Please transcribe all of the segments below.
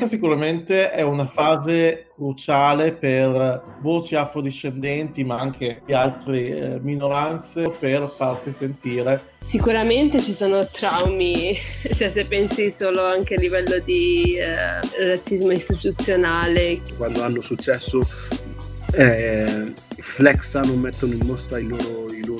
Questa sicuramente è una fase cruciale per voci afrodiscendenti, ma anche di altre eh, minoranze, per farsi sentire. Sicuramente ci sono traumi, cioè se pensi solo anche a livello di eh, razzismo istituzionale. Quando hanno successo eh, flexano, mettono in mostra i loro, i loro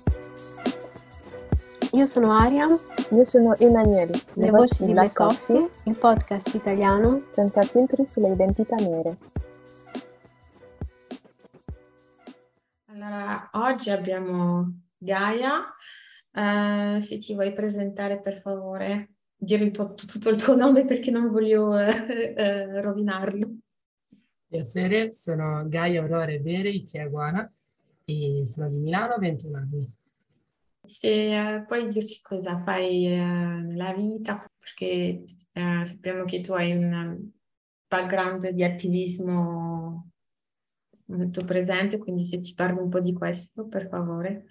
io sono Aria. Io sono Emanuele. Le, Le voci di Black Coffee, Coffee, il podcast italiano senza filtri sulle identità nere. Allora, oggi abbiamo Gaia. Uh, se ti vuoi presentare per favore, dire il tuo, tutto il tuo nome perché non voglio uh, uh, rovinarlo. Piacere, sono Gaia Aurora Vere, Itiaguana e sono di Milano, 21 anni. Se eh, puoi dirci cosa fai eh, nella vita, perché eh, sappiamo che tu hai un background di attivismo molto presente, quindi se ci parli un po' di questo, per favore.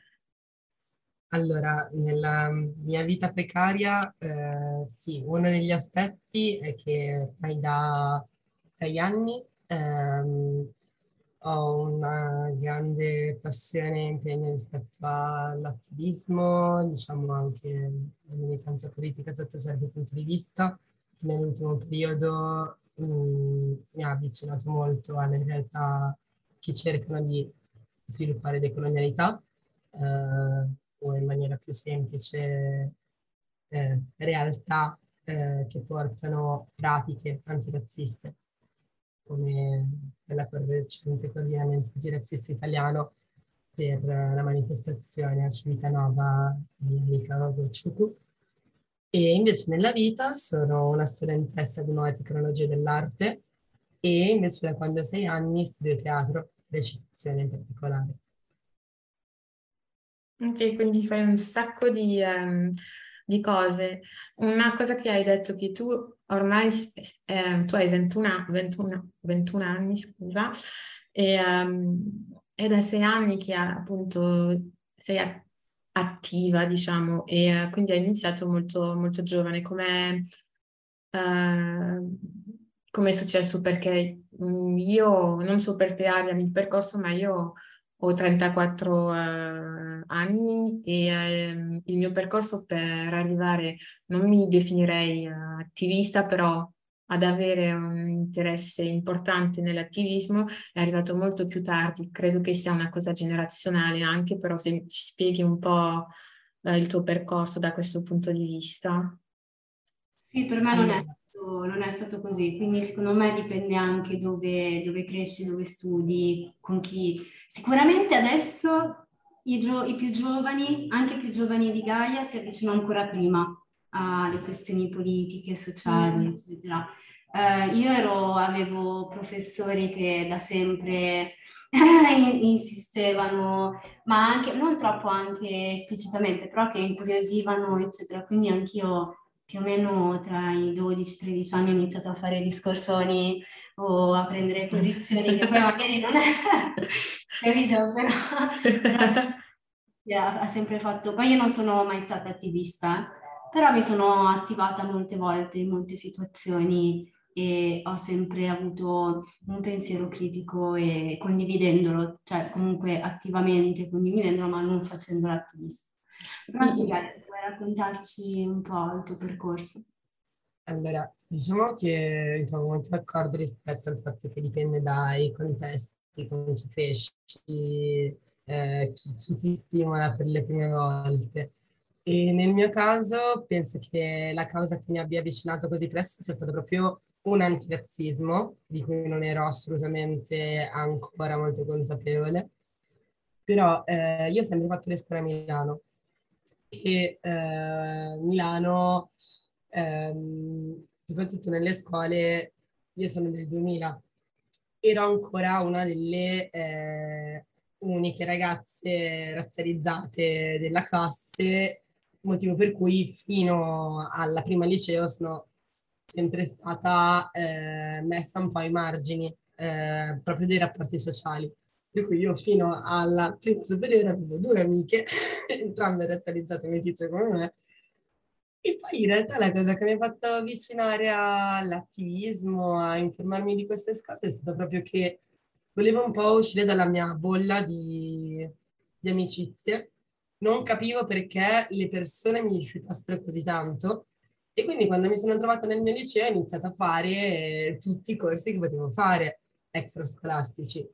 Allora, nella mia vita precaria, eh, sì, uno degli aspetti è che fai da sei anni ehm, ho una grande passione e impegno rispetto all'attivismo, diciamo anche la militanza politica sotto certi punti di vista. Nell'ultimo periodo mh, mm, mi ha avvicinato molto alle realtà che cercano di sviluppare decolonialità eh, o in maniera più semplice eh, realtà eh, che portano pratiche antirazziste come la recente coordinamento antirazzista italiano per la manifestazione a Civitanova di Amica Gociuku. E invece nella vita sono una studentessa di nuova tecnologie dell'arte e invece da quando ho sei anni studio teatro, recitazione in particolare. Ok, quindi fai un sacco di, um, di cose. Una cosa che hai detto che tu ormai eh, tu hai 21, 21, 21 anni, scusa, e, um, è da sei anni che appunto sei attiva, diciamo, e uh, quindi hai iniziato molto, molto giovane. Come uh, è successo? Perché um, io, non so per te Aria, il percorso, ma io ho 34 uh, anni e uh, il mio percorso per arrivare, non mi definirei uh, attivista, però ad avere un interesse importante nell'attivismo è arrivato molto più tardi. Credo che sia una cosa generazionale anche, però se ci spieghi un po' eh, il tuo percorso da questo punto di vista. Sì, per me non è non è stato così, quindi secondo me dipende anche dove, dove cresci, dove studi, con chi. Sicuramente adesso i, gio- i, più giovani, anche i più giovani di Gaia, si avvicinano ancora prima alle questioni politiche, sociali, mm. eccetera. Uh, io ero, avevo professori che da sempre insistevano, ma anche, non troppo anche esplicitamente, però che incuriosivano, eccetera. Quindi anch'io più o meno tra i 12-13 anni ho iniziato a fare discorsoni o a prendere posizioni che poi magari non è, capito? Però, però yeah, ha sempre fatto, poi io non sono mai stata attivista, però mi sono attivata molte volte in molte situazioni e ho sempre avuto un pensiero critico e condividendolo, cioè comunque attivamente condividendolo ma non facendo l'attivista. Ma sì, vuoi raccontarci un po' il tuo percorso? Allora, diciamo che mi trovo molto d'accordo rispetto al fatto che dipende dai contesti con cui cresci, eh, chi, chi ti stimola per le prime volte. E nel mio caso penso che la causa che mi abbia avvicinato così presto sia stato proprio un antirazzismo, di cui non ero assolutamente ancora molto consapevole. Però eh, io ho sempre fatto le scuole a Milano che eh, Milano, ehm, soprattutto nelle scuole, io sono del 2000, ero ancora una delle, eh, uniche ragazze razzializzate della classe, motivo per cui fino alla prima liceo sono sempre stata eh, messa un po' ai margini eh, proprio dei rapporti sociali. Per cui io fino alla prima superiore avevo due amiche, entrambe razzializzate metice come me, e poi in realtà la cosa che mi ha fatto avvicinare all'attivismo, a informarmi di queste cose è stata proprio che volevo un po' uscire dalla mia bolla di, di amicizie. Non capivo perché le persone mi rifiutassero così tanto e quindi quando mi sono trovata nel mio liceo ho iniziato a fare tutti i corsi che potevo fare extrascolastici.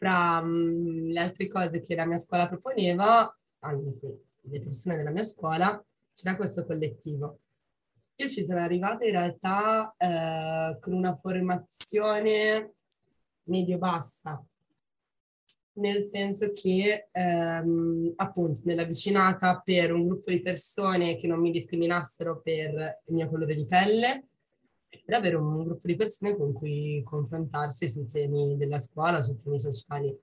Fra um, le altre cose che la mia scuola proponeva, anzi le persone della mia scuola, c'era questo collettivo. Io ci sono arrivata in realtà eh, con una formazione medio-bassa, nel senso che ehm, appunto nella vicinata per un gruppo di persone che non mi discriminassero per il mio colore di pelle, per avere un gruppo di persone con cui confrontarsi sui temi della scuola, sui temi sociali.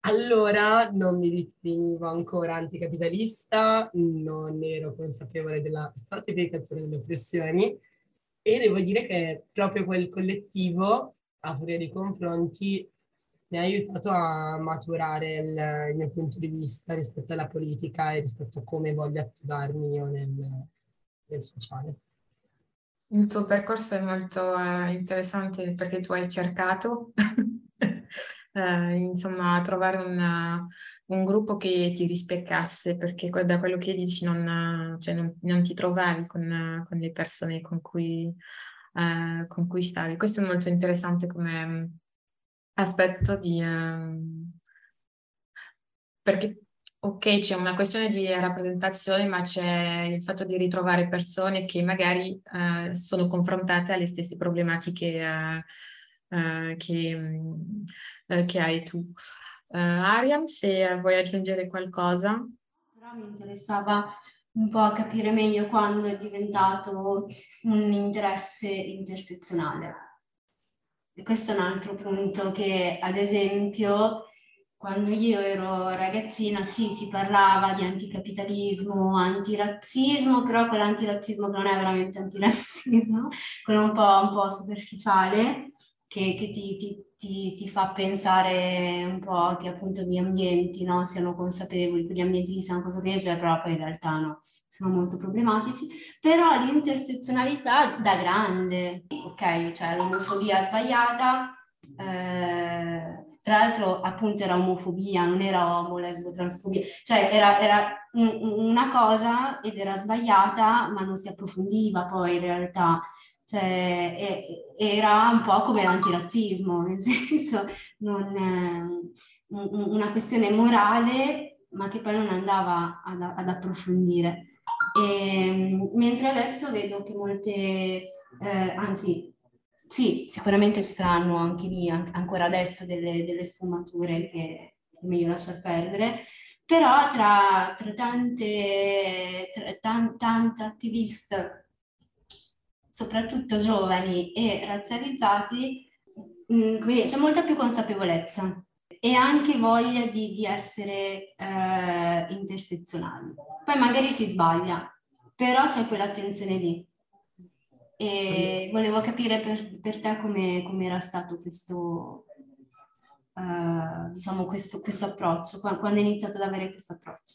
Allora non mi definivo ancora anticapitalista, non ero consapevole della stratificazione delle oppressioni e devo dire che proprio quel collettivo, a furia di confronti, mi ha aiutato a maturare il, il, mio punto di vista rispetto alla politica e rispetto a come voglio attivarmi io nel, nel sociale. Il tuo percorso è molto eh, interessante perché tu hai cercato eh, insomma trovare una, un gruppo che ti rispeccasse perché da quello che dici non, cioè non, non ti trovavi con, con, le persone con cui, eh, con cui stavi. Questo è molto interessante come aspetto di... Um, perché ok, c'è una questione di rappresentazione, ma c'è il fatto di ritrovare persone che magari uh, sono confrontate alle stesse problematiche uh, uh, che, che, hai tu. Ariam, se vuoi aggiungere qualcosa. Però mi interessava un po' capire meglio quando è diventato un interesse intersezionale e questo è un altro punto che, ad esempio, quando io ero ragazzina, sì, si parlava di anticapitalismo, antirazzismo, però quell'antirazzismo che non è veramente antirazzismo, quello un po', un po superficiale, che, che ti, ti, ti, ti, fa pensare un po' che appunto gli ambienti no, siano consapevoli, gli ambienti siano consapevoli, cioè, però poi in realtà no sono molto problematici, però l'intersezionalità da grande, ok, cioè l'omofobia sbagliata, eh, tra l'altro appunto era omofobia, non era omo, lesbo, transfobia, cioè era, era un, una cosa ed era sbagliata, ma non si approfondiva poi in realtà. Cioè, e, era un po' come l'antirazzismo, nel senso non, eh, una questione morale, ma che poi non andava ad, ad approfondire. E, ehm, mentre adesso vedo che molte, eh, anzi sì, sicuramente ci saranno anche lì, an- ancora adesso, delle, delle sfumature che è meglio lasciar perdere, però tra, tra tante, tra, tan, tante attiviste, soprattutto giovani e razzializzati, mh, mm, c'è molta più consapevolezza e anche voglia di, di essere eh, intersezionali. Poi magari si sbaglia, però c'è quell'attenzione lì. E volevo capire per, per te come, come era stato questo, uh, diciamo questo, questo approccio, quando, quando hai iniziato ad avere questo approccio.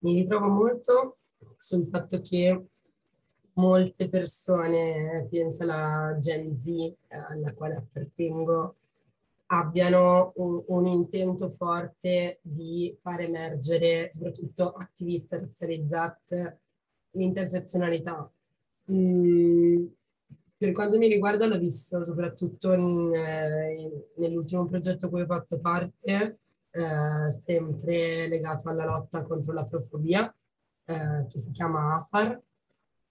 Mi ritrovo molto sul fatto che molte persone, penso alla Gen Z alla quale appartengo, abbiano un, un, intento forte di far emergere, soprattutto attiviste razzializzate, l'intersezionalità. Mm, per quanto mi riguarda l'ho visto soprattutto in, eh, in, nell'ultimo progetto cui ho fatto parte, eh, sempre legato alla lotta contro l'afrofobia, eh, che si chiama AFAR,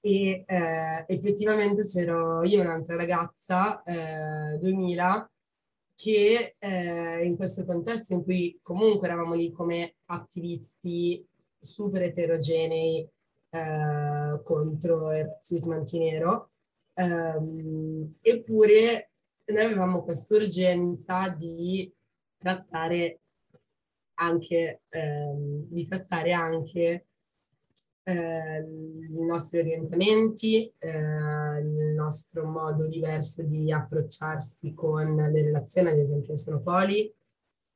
e eh, effettivamente c'ero io e un'altra ragazza, 2000, eh, che eh, in questo contesto in cui comunque eravamo lì come attivisti super eterogenei eh, contro il razzismo antinero, ehm, eppure noi avevamo questa urgenza di trattare anche ehm, di trattare anche eh, i nostri orientamenti, eh, il nostro modo diverso di approcciarsi con le relazioni, ad esempio sono poli,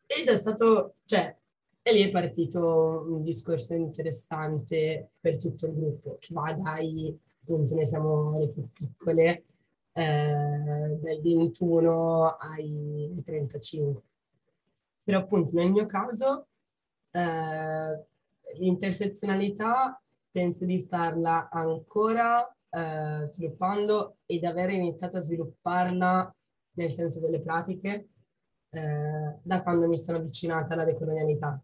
ed è stato, cioè, e lì è partito un discorso interessante per tutto il gruppo, che va dai, appunto, noi siamo le più piccole, eh, dai 21 ai 35. Però appunto nel mio caso eh, l'intersezionalità penso di starla ancora eh, sviluppando ed aver iniziato a svilupparla nel senso delle pratiche eh, da quando mi sono avvicinata alla decolonialità.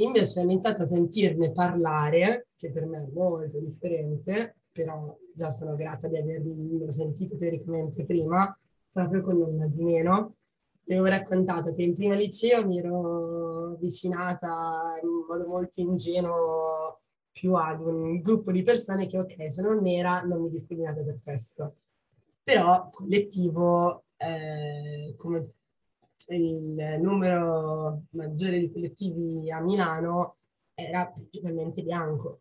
Invece ho iniziato a sentirne parlare, che per me è molto differente, però già sono grata di averlo sentito teoricamente prima, proprio con nulla di meno. Vi avevo raccontato che in prima liceo mi ero avvicinata in modo molto ingenuo più ad un gruppo di persone che, ok, sono nera, non mi discriminate per questo. Però collettivo, eh, come il numero maggiore di collettivi a Milano era principalmente bianco.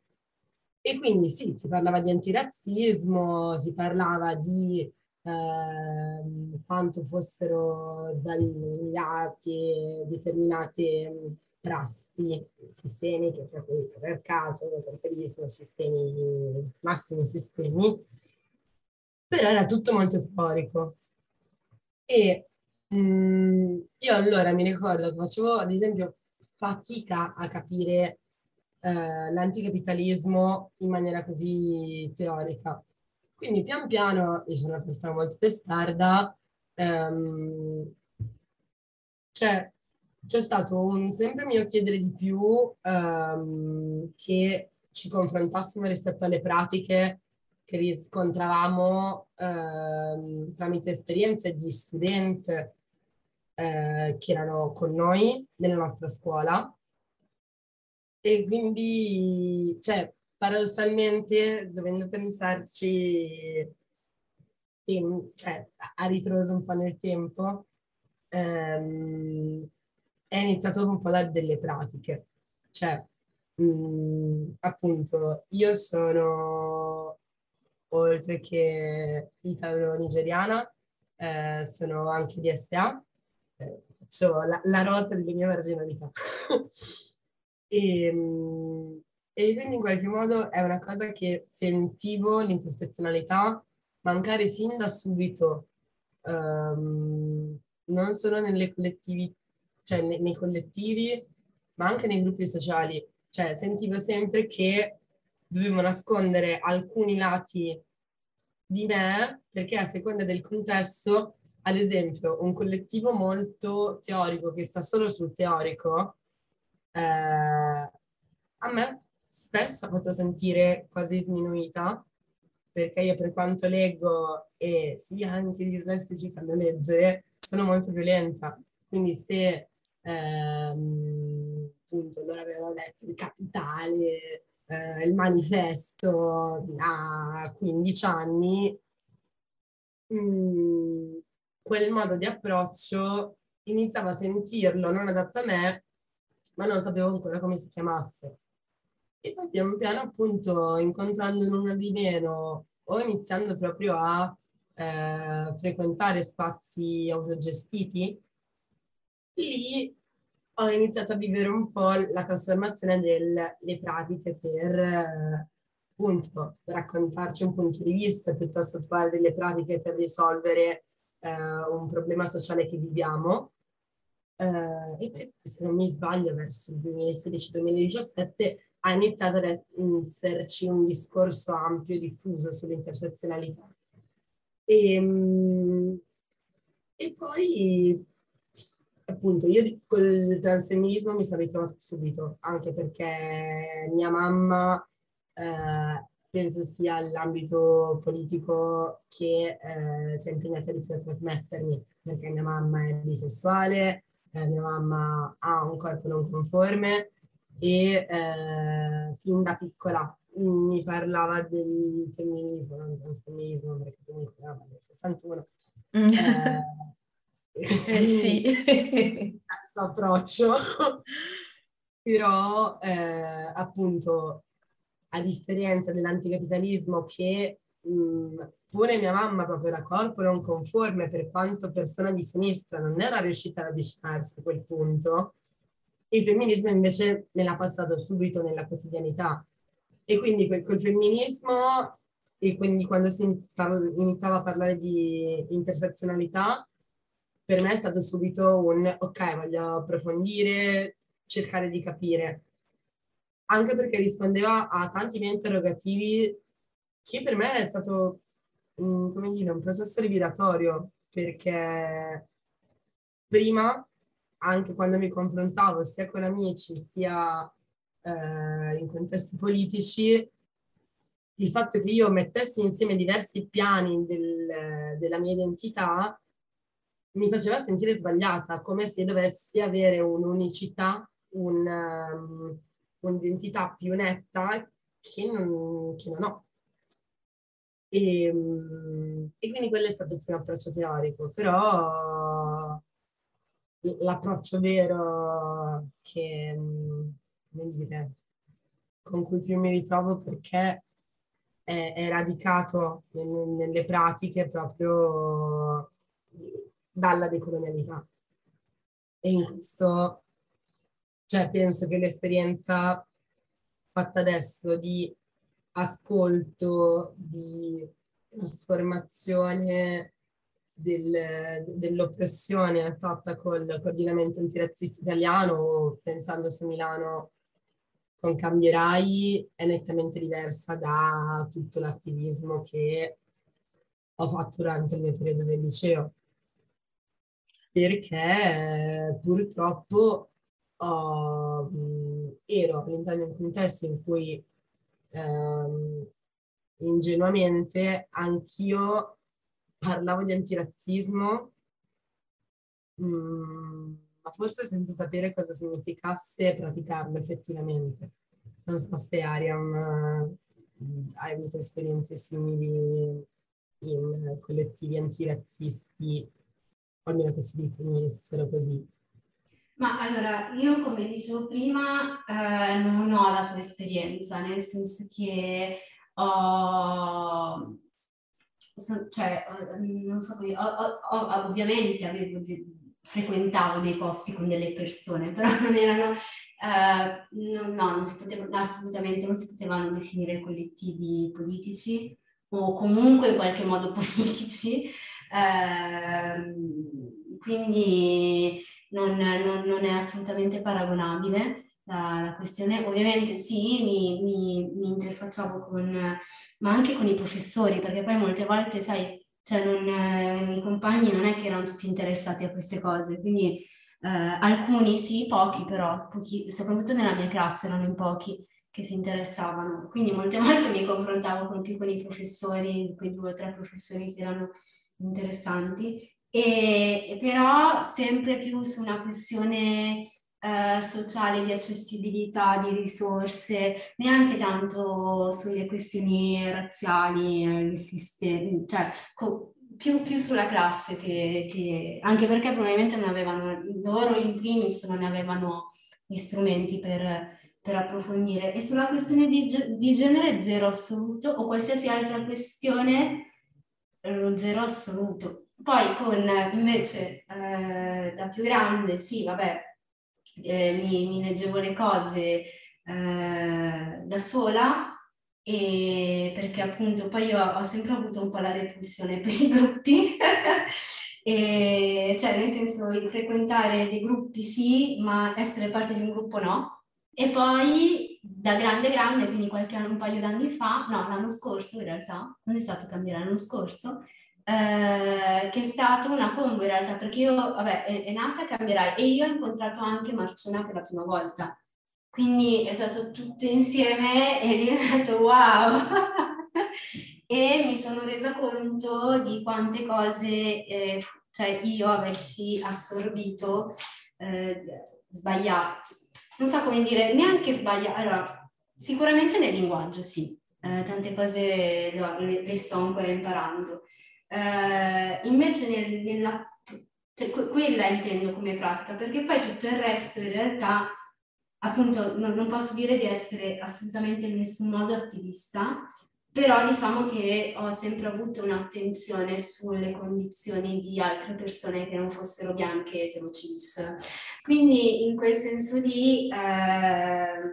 E quindi sì, si parlava di antirazzismo, si parlava di eh, quanto fossero sbagliate determinate prassi sistemiche, proprio il patriarcato, il patriarcalismo, sistemi, massimi sistemi, però era tutto molto teorico. E mm, io allora mi ricordo che facevo, ad esempio, fatica a capire eh, l'anticapitalismo in maniera così teorica. Quindi pian piano, io sono una persona molto testarda, ehm, cioè c'è stato un sempre mio chiedere di più um, che ci confrontassimo rispetto alle pratiche che riscontravamo um, tramite esperienze di studenti uh, che erano con noi nella nostra scuola. E quindi, cioè, paradossalmente, dovendo pensarci, in, cioè, a ritroso un po' nel tempo, um, è iniziato un po' da delle pratiche. Cioè, mh, mm, appunto, io sono, oltre che italo-nigeriana, eh, sono anche DSA, eh, faccio la, la, rosa delle mie marginalità. e, mh, e quindi in qualche modo è una cosa che sentivo l'intersezionalità mancare fin da subito, um, non solo nelle collettività cioè nei, nei collettivi, ma anche nei gruppi sociali. Cioè sentivo sempre che dovevo nascondere alcuni lati di me perché a seconda del contesto, ad esempio, un collettivo molto teorico che sta solo sul teorico, eh, a me spesso ha fatto sentire quasi sminuita perché io per quanto leggo e sì anche gli dislessici sanno leggere, sono molto violenta. Quindi se ehm, appunto loro avevano letto il Capitale, eh, il manifesto a 15 anni, mh, mm, quel modo di approccio iniziavo a sentirlo non adatto a me, ma non sapevo ancora come si chiamasse. E poi pian piano appunto incontrando una di meno o iniziando proprio a eh, frequentare spazi autogestiti, lì ho iniziato a vivere un po' la trasformazione delle pratiche per appunto raccontarci un punto di vista piuttosto che fare delle pratiche per risolvere eh, un problema sociale che viviamo. Eh, e poi, se non mi sbaglio, verso il 2016-2017 ha iniziato ad esserci un discorso ampio e diffuso sull'intersezionalità. E, ehm, e poi appunto io col transfemminismo mi sono ritrovata subito, anche perché mia mamma eh, penso sia l'ambito politico che eh, si è impegnata di più a trasmettermi, perché mia mamma è bisessuale, eh, mia mamma ha un corpo non conforme e eh, fin da piccola mi parlava del femminismo, non del transfemminismo, perché comunque ah, nel 61. Mm. Eh, Eh sì. questo approccio. Però eh, appunto a differenza dell'anticapitalismo che mh, pure mia mamma proprio era corpo non conforme per quanto persona di sinistra non era riuscita ad avvicinarsi a quel punto, il femminismo invece me l'ha passato subito nella quotidianità. E quindi quel, quel femminismo, e quindi quando si parla, iniziava a parlare di intersezionalità, per me è stato subito un ok, voglio approfondire, cercare di capire. Anche perché rispondeva a tanti miei interrogativi che per me è stato, come dire, un processo liberatorio, perché prima, anche quando mi confrontavo sia con amici sia eh, in contesti politici, il fatto che io mettessi insieme diversi piani del, della mia identità mi faceva sentire sbagliata, come se dovessi avere un'unicità, un, um, un'identità più netta che non, che non ho. E, um, e, quindi quello è stato il primo approccio teorico, però l'approccio vero che, um, come dire, con cui più mi ritrovo perché è, è radicato nelle, nelle pratiche proprio dalla decolonialità. E in questo, cioè, penso che l'esperienza fatta adesso di ascolto, di trasformazione del, dell'oppressione fatta col coordinamento antirazzista italiano, pensando su Milano con Cambierai, è nettamente diversa da tutto l'attivismo che ho fatto durante il mio periodo del liceo. Perché purtroppo uh, ero all'interno di un contesto in cui um, ingenuamente anch'io parlavo di antirazzismo, um, ma forse senza sapere cosa significasse praticarlo effettivamente. Non so se Ariam uh, hai avuto esperienze simili in collettivi antirazzisti almeno che si definissero così. Ma allora, io come dicevo prima, eh, non ho la tua esperienza, nel senso che ho, cioè, non so come, ho, ho, ovviamente avevo frequentavo dei posti con delle persone, però non erano, eh, no, no non si poteva, assolutamente non si potevano definire collettivi politici o comunque in qualche modo politici, eh, quindi non, non, non, è assolutamente paragonabile la, la questione. Ovviamente sì, mi, mi, mi, interfacciavo con, ma anche con i professori, perché poi molte volte, sai, cioè non, eh, i compagni non è che erano tutti interessati a queste cose, quindi eh, alcuni sì, pochi però, pochi, soprattutto nella mia classe erano in pochi che si interessavano. Quindi molte volte mi confrontavo con più con i professori, quei due o tre professori che erano interessanti, e, però sempre più su una questione eh, sociale di accessibilità, di risorse, neanche tanto sulle questioni razziali, eh, sistemi, cioè co- più, più, sulla classe che, che, anche perché probabilmente non avevano, loro in primis non avevano gli strumenti per, per approfondire. E sulla questione di, di genere zero assoluto o qualsiasi altra questione lo zero assoluto. Poi con invece eh, da più grande, sì, vabbè, eh, mi, mi, leggevo le cose eh, da sola e perché appunto poi io ho sempre avuto un po' la repulsione per i gruppi, e, cioè nel senso di frequentare dei gruppi sì, ma essere parte di un gruppo no. E poi da grande grande, quindi qualche anno, un paio d'anni fa, no, l'anno scorso in realtà, quando è stato cambiare l'anno scorso, eh, che è stato una combo in realtà, perché io, vabbè, è, è nata Cambierai e io ho incontrato anche Marciona per la prima volta. Quindi è stato tutto insieme e lì ho detto wow! e mi sono resa conto di quante cose eh, cioè io avessi assorbito eh, sbagliate non so come dire, neanche sbaglia. Allora, sicuramente nel linguaggio sì, eh, tante cose le, le, sto ancora imparando. Eh, invece nel, nella, cioè, que- quella intendo come pratica, perché poi tutto il resto in realtà, appunto, non, non posso dire di essere assolutamente in nessun modo attivista, però diciamo che ho sempre avuto un'attenzione sulle condizioni di altre persone che non fossero bianche etero cis. Quindi in quel senso lì ehm,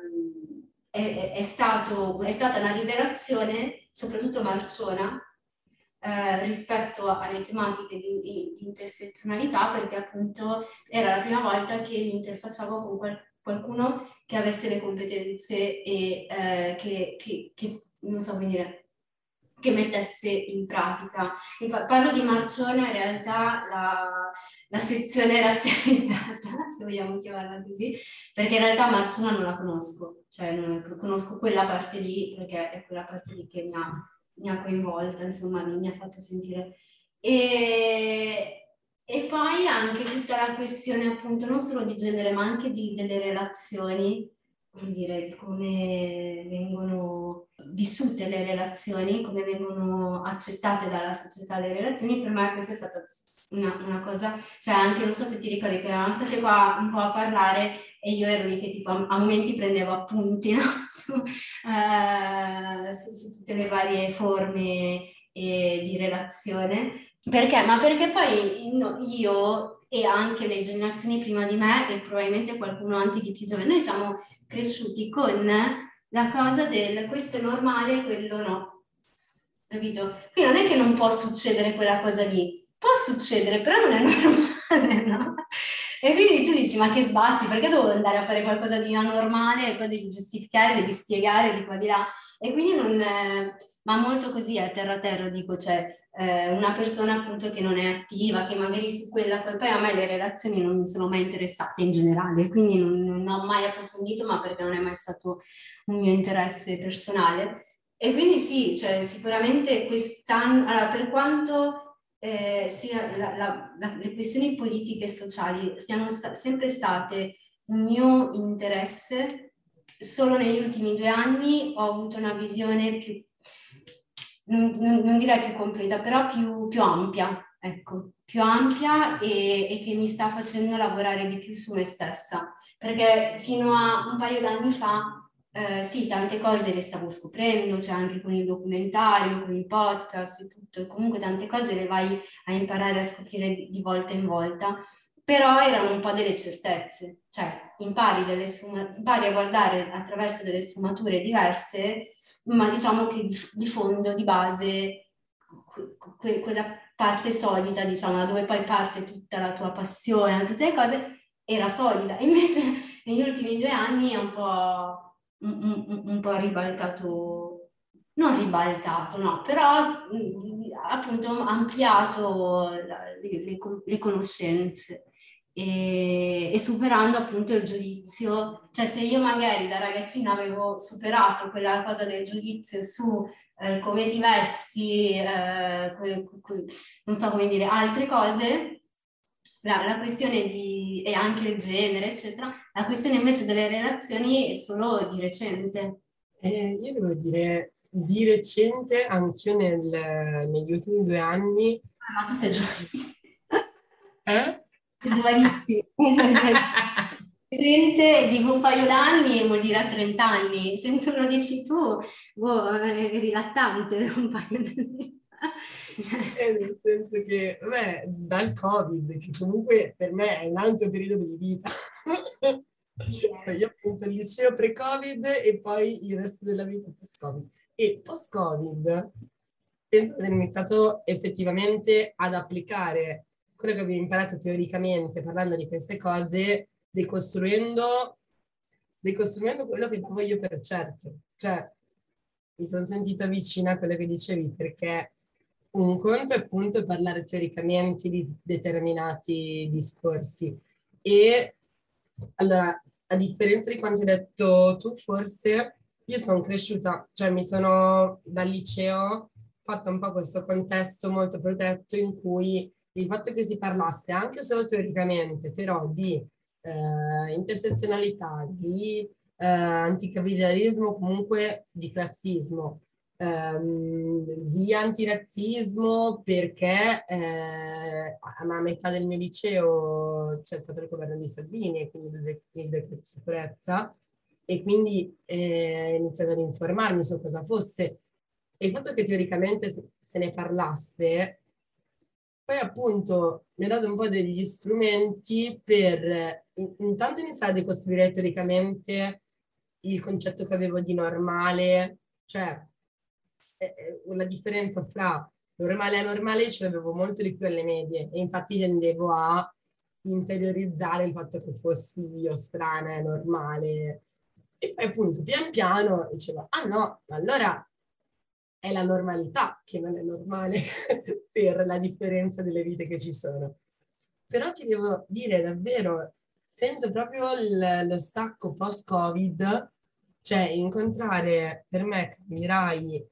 è, è, stato, è stata una rivelazione, soprattutto marciona, eh, rispetto alle tematiche di, di, di, intersezionalità perché appunto era la prima volta che mi interfacciavo con qual, qualcuno che avesse le competenze e eh, che, che, che, non so come dire, che mettesse in pratica. Parlo di Marciona, in realtà la, la, sezione razzializzata, se vogliamo chiamarla così, perché in realtà Marciona non la conosco, cioè non, conosco quella parte lì perché è quella parte lì che mi ha mi ha coinvolta, insomma, mi, mi ha fatto sentire. E, e poi anche tutta la questione appunto non solo di genere, ma anche di, delle relazioni, come dire, come vengono vissute le relazioni, come vengono accettate dalla società le relazioni, per me questa è stata una, una cosa, cioè anche non so se ti ricordi che eravamo state qua un po' a parlare e io ero lì che tipo a, a momenti prendevo appunti, no? su, uh, su, su, tutte le varie forme eh, di relazione. Perché? Ma perché poi no, io e anche le generazioni prima di me e probabilmente qualcuno anche di più giovane, noi siamo cresciuti con la cosa del questo è normale, quello no. Capito? Quindi non è che non può succedere quella cosa lì, può succedere, però non è normale, no? E quindi tu dici, ma che sbatti, perché devo andare a fare qualcosa di anormale e poi devi giustificare, devi spiegare di qua di là. E quindi non, eh, ma molto così a terra terra dico, cioè eh, una persona appunto che non è attiva, che magari su quella, poi a me le relazioni non mi sono mai interessate in generale, quindi non, non ho mai approfondito, ma perché non è mai stato un mio interesse personale. E quindi sì, cioè, sicuramente quest'anno, allora, per quanto eh, sia la, la, la, le questioni politiche e sociali siano sta- sempre state un mio interesse, solo negli ultimi due anni ho avuto una visione più, non, non direi più completa, però più, più ampia, ecco, più ampia e, e, che mi sta facendo lavorare di più su me stessa. Perché fino a un paio d'anni fa eh, sì, tante cose le stavo scoprendo, cioè anche con il documentario, con i podcast e tutto, comunque tante cose le vai a imparare a scoprire di, di volta in volta, però erano un po' delle certezze, cioè impari, delle sfuma- impari a guardare attraverso delle sfumature diverse, ma diciamo che di, di fondo, di base, que- quella parte solida, diciamo, da dove poi parte tutta la tua passione, tutte le cose, era solida. Invece negli ultimi due anni è un po' un, un, un po' ribaltato, non ribaltato, no, però mm, appunto ampliato le, le, le conoscenze. E, e, superando appunto il giudizio, cioè se io magari da ragazzina avevo superato quella cosa del giudizio su eh, come ti vesti, eh, que, que, non so come dire, altre cose, la, la questione di, e anche il genere, eccetera, la questione invece delle relazioni è solo di recente. Eh, io devo dire di recente, anch'io nel, negli ultimi due anni. Ah, ma tu sei giovanissimo. Eh? Giovanissimo. Recente di un paio d'anni vuol dire a 30 anni. Se tu lo dici tu, boh, è rilattante un paio d'anni. eh, nel senso che, vabbè, dal Covid, che comunque per me è un altro periodo di vita. cioè, io appunto il liceo pre-Covid e poi il resto della vita post-Covid. E post-Covid penso di aver iniziato effettivamente ad applicare quello che abbiamo imparato teoricamente parlando di queste cose, decostruendo, decostruendo quello che voglio per certo. Cioè, mi sono sentita vicina a quello che dicevi perché un conto è appunto parlare teoricamente di determinati discorsi e allora, a differenza di quanto hai detto tu, forse io sono cresciuta, cioè mi sono dal liceo fatta un po' questo contesto molto protetto in cui il fatto che si parlasse anche solo teoricamente, però di eh, intersezionalità, di eh, anticapitalismo, comunque di classismo, ehm, di antirazzismo perché eh, a metà del mio liceo c'è stato il governo di Salvini e quindi il, il decreto di sicurezza e quindi eh, ho iniziato ad informarmi su cosa fosse. E il fatto che teoricamente se ne parlasse poi appunto mi ha dato un po' degli strumenti per intanto iniziare a decostruire teoricamente il concetto che avevo di normale, cioè una differenza fra normale e anormale ce l'avevo molto di più alle medie e infatti tendevo a interiorizzare il fatto che fossi io strana e normale. E poi appunto pian piano dicevo, ah no, allora è la normalità che non è normale per la differenza delle vite che ci sono. Però ti devo dire davvero, sento proprio il, lo stacco post-Covid, cioè incontrare per me Camirai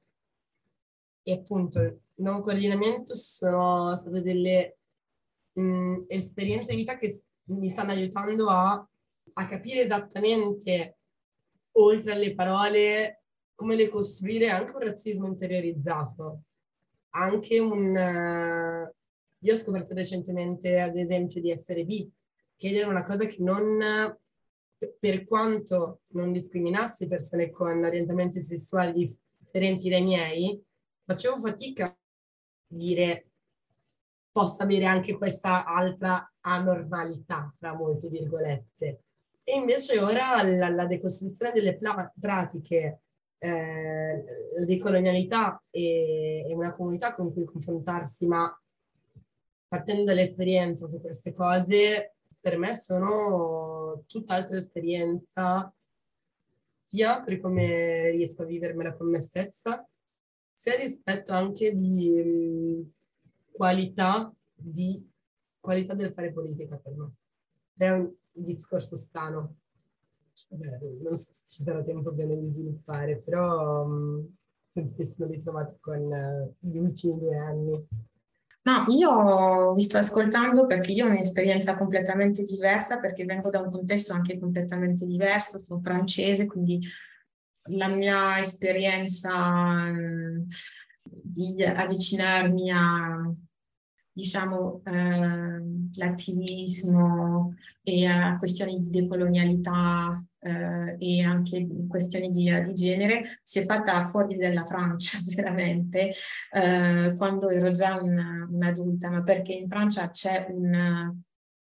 e appunto il nuovo coordinamento sono state delle mh, esperienze di vita che mi stanno aiutando a, a capire esattamente, oltre alle parole, come le costruire anche un razzismo interiorizzato, anche un... Uh, io ho scoperto recentemente, ad esempio, di essere bi, che era una cosa che non, per quanto non discriminassi persone con orientamenti sessuali differenti dai miei, facevo fatica a dire possa avere anche questa altra anormalità, fra molte virgolette. E invece ora la, la decostruzione delle pla- pratiche eh, la decolonialità e, e, una comunità con cui confrontarsi, ma partendo dall'esperienza su queste cose, per me sono tutt'altra esperienza, sia per come riesco a vivermela con me stessa, sia rispetto anche di um, qualità, di qualità del fare politica per me. È un discorso strano, Non so se ci sarà tempo bene di sviluppare, però um, mi sono ritrovata con uh, gli ultimi due anni. No, io vi sto ascoltando perché io ho un'esperienza completamente diversa, perché vengo da un contesto anche completamente diverso, sono francese, quindi la mia esperienza uh, di avvicinarmi a diciamo, eh, l'attivismo e a questioni di decolonialità eh, e anche questioni di, di, genere si è fatta fuori dalla Francia veramente eh, quando ero già un'adulta, ma perché in Francia c'è un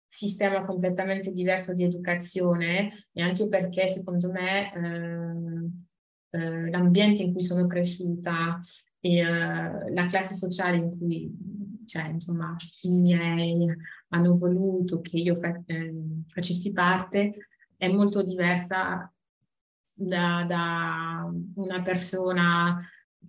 sistema completamente diverso di educazione e anche perché secondo me eh, eh, l'ambiente in cui sono cresciuta e eh, la classe sociale in cui cioè insomma i miei hanno voluto che io fa, eh, facessi parte, è molto diversa da, da una persona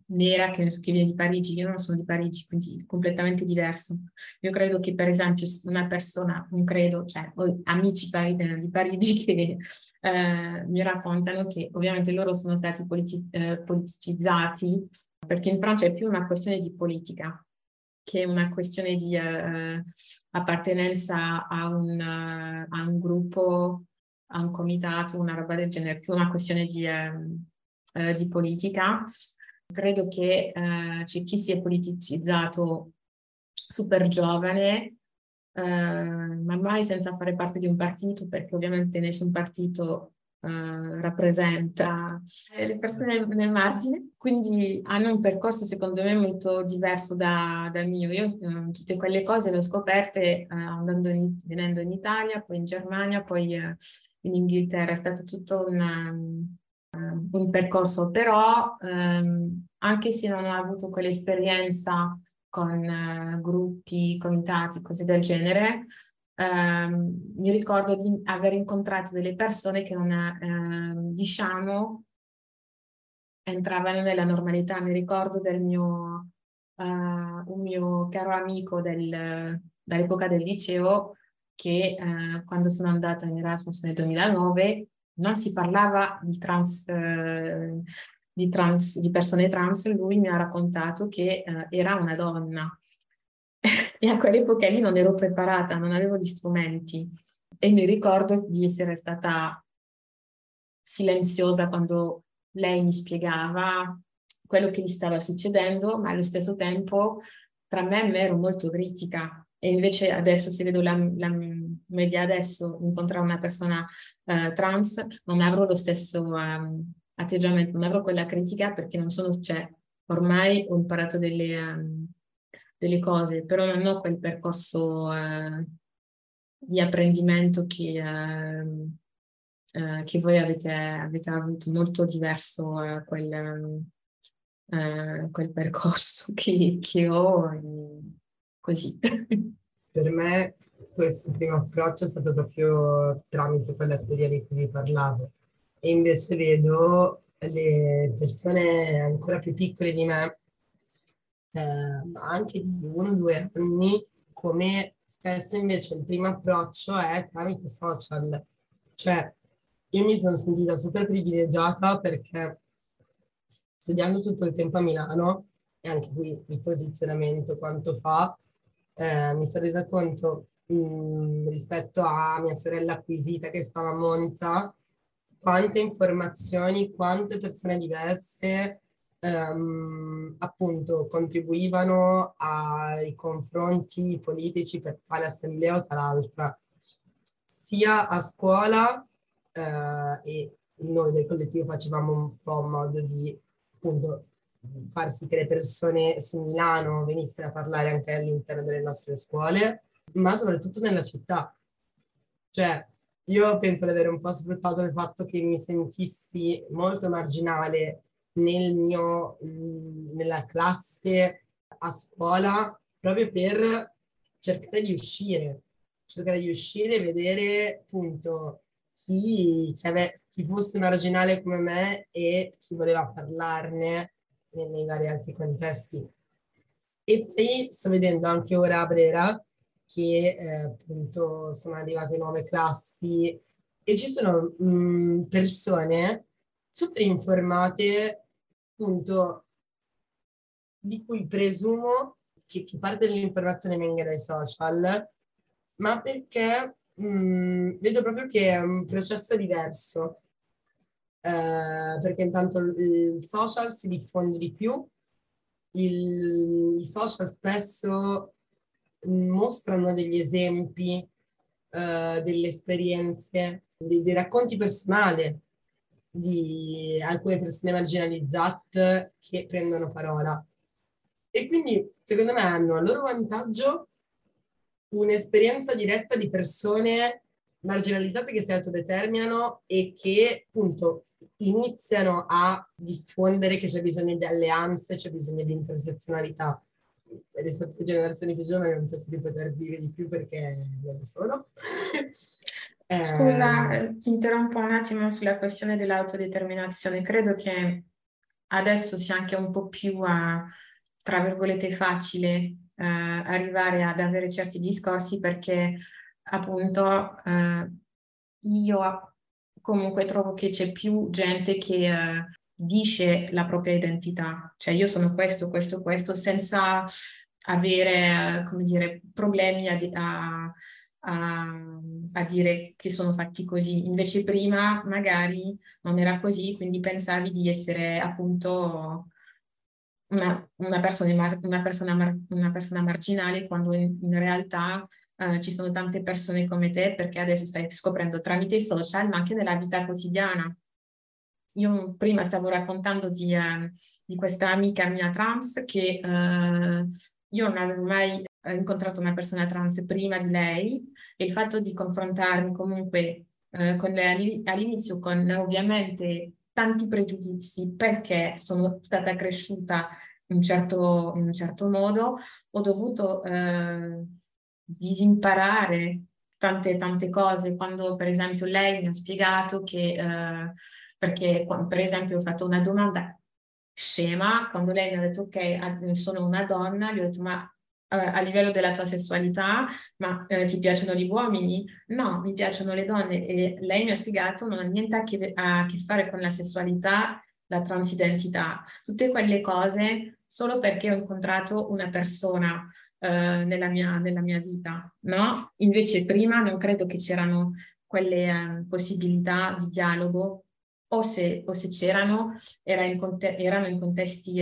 nera che, che, viene di Parigi, io non sono di Parigi, quindi completamente diverso. Io credo che per esempio una persona, non credo, cioè ho amici di Parigi che eh, mi raccontano che ovviamente loro sono stati politici, eh, politicizzati perché in Francia è più una questione di politica, che una questione di uh, appartenenza a un, uh, a un, gruppo, a un comitato, una roba del genere, più una questione di, uh, di politica. Credo che c'è chi si è politicizzato super giovane, ma mai senza fare parte di un partito, perché ovviamente nessun partito rappresenta le persone nel margine, quindi hanno un percorso secondo me molto diverso da, dal mio. Io uh, tutte quelle cose le ho scoperte uh, andando in, venendo in Italia, poi in Germania, poi in Inghilterra. È stato tutto un, un percorso, però um, anche se non ho avuto quell'esperienza con gruppi, comitati, cose del genere, ehm, mi ricordo di aver incontrato delle persone che non, ehm, diciamo, entravano nella normalità. Mi ricordo del mio, uh, un mio caro amico del, dall'epoca del liceo che uh, quando sono andata in Erasmus nel 2009 non si parlava di trans, uh, di, trans, di persone trans, lui mi ha raccontato che era una donna. E a quell'epoca lì non ero preparata, non avevo gli strumenti. E mi ricordo di essere stata silenziosa quando lei mi spiegava quello che gli stava succedendo, ma allo stesso tempo tra me e me ero molto critica. E invece adesso se vedo la, la media adesso, incontrare una persona uh, trans, non avrò lo stesso um, atteggiamento, non avrò quella critica perché non sono, cioè, ormai ho imparato delle, um, delle cose, però non ho quel percorso uh, di apprendimento che, uh, uh, che voi avete, avete, avuto, molto diverso quel, quel, percorso che, che ho, così. Per me questo primo approccio è stato proprio tramite quella teoria di cui vi parlavo e invece vedo le persone ancora più piccole di me, eh, anche di uno o due anni, come spesso invece il primo approccio è tramite social. Cioè, io mi sono sentita super privilegiata perché studiando tutto il tempo a Milano, e anche qui il posizionamento quanto fa, eh, mi sono resa conto mh, mm, rispetto a mia sorella acquisita che stava a Monza, quante informazioni, quante persone diverse ehm, appunto contribuivano ai confronti politici per fare assemblea o tal'altra, sia a scuola eh, e noi del collettivo facevamo un po' modo di appunto far sì che le persone su Milano venissero a parlare anche all'interno delle nostre scuole, ma soprattutto nella città. Cioè, io penso di avere un po' sfruttato il fatto che mi sentissi molto marginale nel mio, nella classe a scuola proprio per cercare di uscire, cercare di uscire e vedere appunto chi, cioè, chi fosse marginale come me e chi voleva parlarne nei, nei vari altri contesti. E poi sto vedendo anche ora a Brera che eh, appunto sono arrivate nuove classi e ci sono mh, persone super informate appunto di cui presumo che, che parte dell'informazione venga dai social, ma perché mh, vedo proprio che è un processo diverso. Eh, perché intanto il social si diffonde di più, il, i social spesso mostrano degli esempi, eh, delle esperienze, dei, dei, racconti personali di alcune persone marginalizzate che prendono parola. E quindi, secondo me, hanno a loro vantaggio un'esperienza diretta di persone marginalizzate che si autodeterminano e che appunto iniziano a diffondere che c'è bisogno di alleanze, c'è bisogno di intersezionalità rispetto alle generazioni più giovani non penso di poter dire di più perché non lo sono. Scusa, ti interrompo un attimo sulla questione dell'autodeterminazione. Credo che adesso sia anche un po' più, a, tra virgolette, facile eh, arrivare ad avere certi discorsi perché appunto eh, io comunque trovo che c'è più gente che eh, dice la propria identità, cioè io sono questo, questo, questo, senza avere, come dire, problemi a, a, a, a, dire che sono fatti così. Invece prima magari non era così, quindi pensavi di essere appunto una, una, persona, una, persona, una persona, marginale quando in, in realtà eh, ci sono tante persone come te perché adesso stai scoprendo tramite i social ma anche nella vita quotidiana. Io prima stavo raccontando di, uh, di questa amica mia trans che uh, io non avevo mai incontrato una persona trans prima di lei e il fatto di confrontarmi comunque uh, con lei all'inizio con ovviamente tanti pregiudizi perché sono stata cresciuta in un certo, in un certo modo, ho dovuto disimparare tante tante cose. Quando per esempio lei mi ha spiegato che perché per esempio ho fatto una domanda scema, quando lei mi ha detto ok, sono una donna, gli ho detto ma eh, a livello della tua sessualità, ma eh, ti piacciono gli uomini? No, mi piacciono le donne e lei mi ha spiegato non ha niente a che, a che fare con la sessualità, la transidentità, tutte quelle cose solo perché ho incontrato una persona eh, nella, mia, nella, mia, vita, no? Invece prima non credo che c'erano quelle eh, possibilità di dialogo o se, o se c'erano, era in conte- erano in contesti,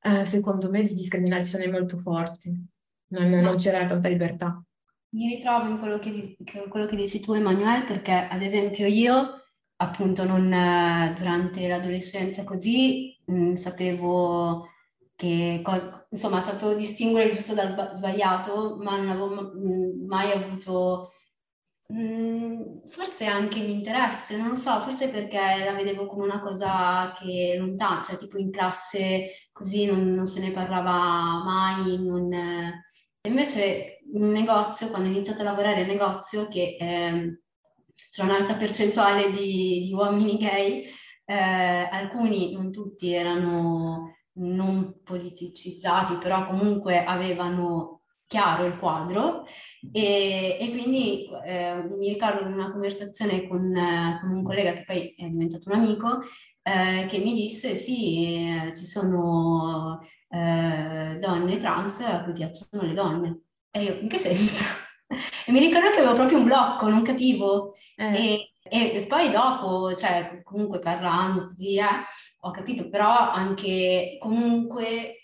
eh, eh, secondo me, di discriminazione molto forti. Non, non c'era tanta libertà. Mi ritrovo in quello che, quello che dici tu, Emanuele, perché ad esempio io, appunto, non, durante l'adolescenza così, mh, sapevo che, insomma, sapevo distinguere il giusto dal sbagliato, ma non avevo mai avuto forse anche l'interesse, non lo so, forse perché la vedevo come una cosa che lontana, cioè tipo in classe così non, non se ne parlava mai, non... Invece in negozio, quando ho iniziato a lavorare in negozio, che eh, c'è un'alta percentuale di, di uomini gay, eh, alcuni, non tutti, erano non politicizzati, però comunque avevano chiaro il quadro e, e quindi eh, mi ricordo di una conversazione con, eh, con, un collega che poi è diventato un amico eh, che mi disse sì, eh, ci sono eh, donne trans a cui piacciono le donne. E io, in che senso? e mi ricordo che avevo proprio un blocco, non capivo. Eh. E, e, poi dopo, cioè comunque parlando così, ho capito, però anche comunque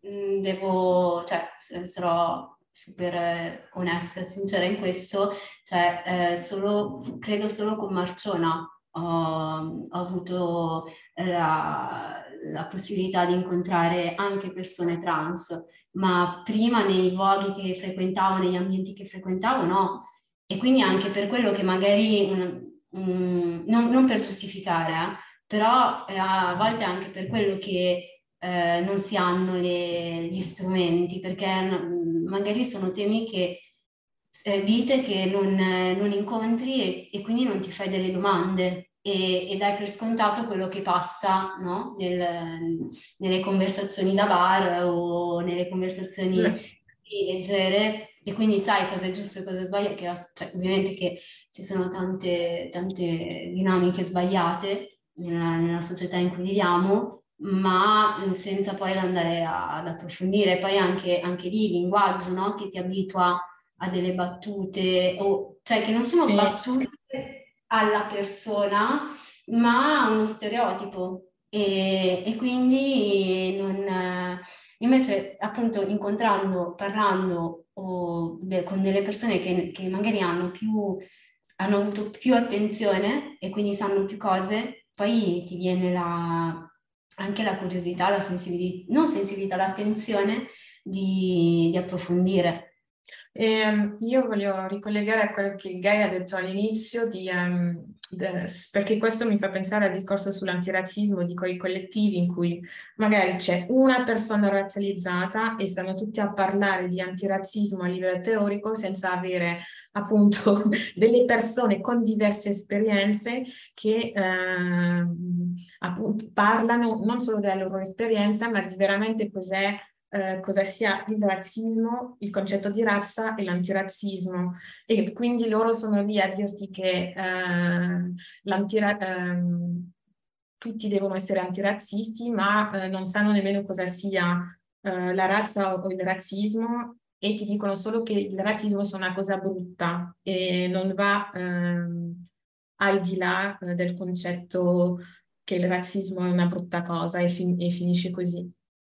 devo, cioè, sarò super onesta e sincera in questo, cioè, eh, solo, credo solo con Marciona ho, ho avuto la, la, possibilità di incontrare anche persone trans, ma prima nei luoghi che frequentavo, negli ambienti che frequentavo, no. E quindi anche per quello che magari, un, un, non, non, per giustificare, eh, però eh, a volte anche per quello che eh, non si hanno le, gli strumenti, perché magari sono temi che eh, dite che non, non incontri e, e, quindi non ti fai delle domande e, e dai per scontato quello che passa no? Nel, nelle conversazioni da bar o nelle conversazioni leggere e quindi sai cosa è giusto e cosa è sbagliato, che, cioè, ovviamente che ci sono tante, tante dinamiche sbagliate nella, nella società in cui viviamo ma senza poi andare a, ad approfondire. Poi anche, anche lì il linguaggio no? che ti abitua a delle battute, o, cioè che non sono sì. battute alla persona, ma a uno stereotipo. E, e quindi non, invece appunto incontrando, parlando o de, con delle persone che, che magari hanno più hanno avuto più attenzione e quindi sanno più cose, poi ti viene la, anche la curiosità, la sensibilità, non sensibilità, l'attenzione di, di approfondire. Eh, io voglio ricollegare a quello che Gaia ha detto all'inizio, di, um, de, perché questo mi fa pensare al discorso sull'antirazzismo di quei collettivi in cui magari c'è una persona razzializzata e stanno tutti a parlare di antirazzismo a livello teorico senza avere appunto delle persone con diverse esperienze che eh, appunto parlano non solo della loro esperienza, ma di veramente cos'è eh, cosa sia il razzismo, il concetto di razza e l'antirazzismo. E quindi loro sono lì a dirti che eh, ehm, tutti devono essere antirazzisti, ma eh, non sanno nemmeno cosa sia eh, la razza o il razzismo e ti dicono solo che il razzismo è una cosa brutta e non va ehm, al di là eh, del concetto che il razzismo è una brutta cosa e, fin- e finisce così.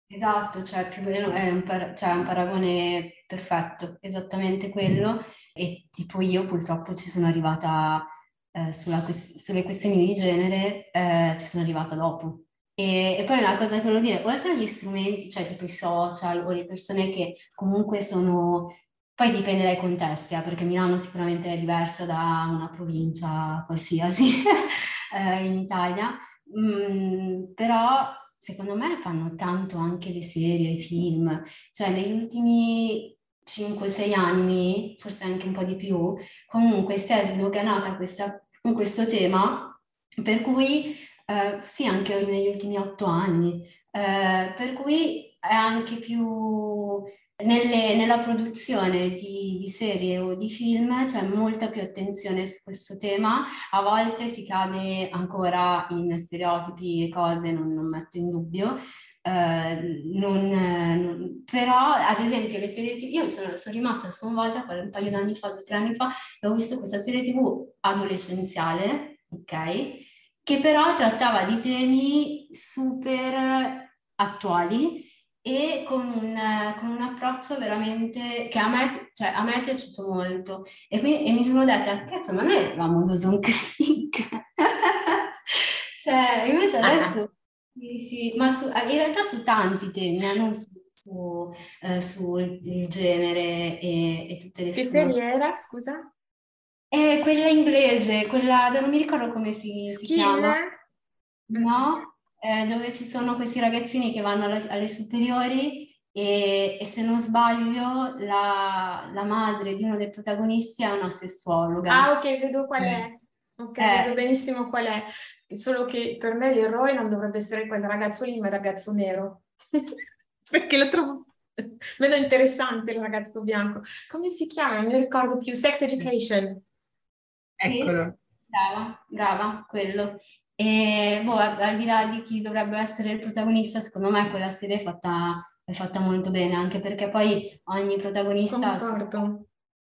Esatto, cioè più o meno è un, par- cioè, un paragone perfetto, esattamente quello. E tipo io purtroppo ci sono arrivata eh, que- sulle questioni di genere, eh, ci sono arrivata dopo. E, e, poi una cosa che volevo dire, oltre agli strumenti, cioè tipo i social o le persone che comunque sono, poi dipende dai contesti, eh, perché Milano sicuramente è diversa da una provincia qualsiasi eh, in Italia, mm, però secondo me fanno tanto anche le serie, i film, cioè negli ultimi 5-6 anni, forse anche un po' di più, comunque si è sdoganata questa, questo tema, per cui eh, sì, anche negli ultimi 8 anni, eh, per cui è anche più nelle, nella produzione di, di, serie o di film c'è molta più attenzione su questo tema, a volte si cade ancora in stereotipi e cose, non, non metto in dubbio, uh, non, non, però ad esempio le serie tv, io sono, sono rimasta sconvolta un paio d'anni fa, due o tre anni fa, ho visto questa serie tv adolescenziale, ok? Che però trattava di temi super attuali e con un, con un, approccio veramente che a me, cioè, a me è piaciuto molto. E, quindi, e mi sono detta, cazzo, ma noi eravamo Dawson Creek. cioè, invece adesso... Sì, sì, ma su, in realtà su tanti temi, eh, non su, su, eh, sul genere e, e, tutte le Che serie era, scusa? È quella inglese, quella, non mi ricordo come si, si chiama. No? Eh, dove ci sono questi ragazzini che vanno alle, alle superiori e, e, se non sbaglio la, la, madre di uno dei protagonisti è una sessuologa. Ah ok, vedo qual è. Ok, eh. vedo benissimo qual è. Solo che per me l'eroe non dovrebbe essere quel ragazzo lì, ma il ragazzo nero. Perché lo trovo meno interessante il ragazzo bianco. Come si chiama? Non mi ricordo più. Sex Education. Eccolo. Sì, brava, brava, quello. E boh, al di là di chi dovrebbe essere il protagonista, secondo me quella serie è fatta, è fatta molto bene, anche perché poi ogni protagonista Concordo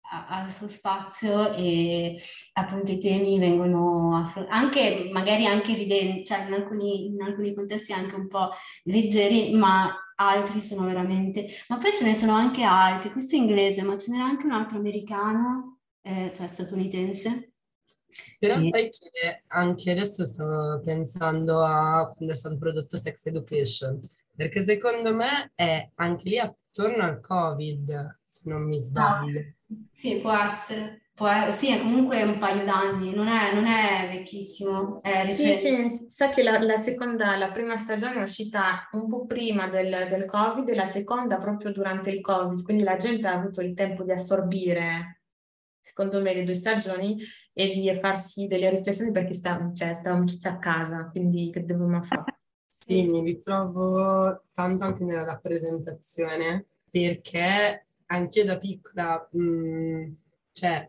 al suo spazio e appunto i temi vengono affrontati, anche magari anche ridenti, cioè in alcuni, in alcuni contesti anche un po' leggeri, ma altri sono veramente... Ma poi ce ne sono anche altri, questo è inglese, ma ce n'era anche un altro americano, eh, cioè statunitense. Però e... sai che anche adesso stavo pensando a quando è stato prodotto Sex Education, perché secondo me è anche lì attorno al Covid, se non mi sbaglio. Ah. Sì, può essere. Può essere. Sì, è comunque un paio d'anni, non è, non è vecchissimo. È sì, sì, sa che la, la, seconda, la prima stagione è uscita un po' prima del, del Covid e la seconda proprio durante il Covid, quindi la gente ha avuto il tempo di assorbire, secondo me, le due stagioni e di farsi delle riflessioni perché sta, cioè, stavamo tutti a casa, quindi che dovevamo fare? Sì, mi ritrovo tanto anche nella rappresentazione perché anch'io da piccola, mh, mm, cioè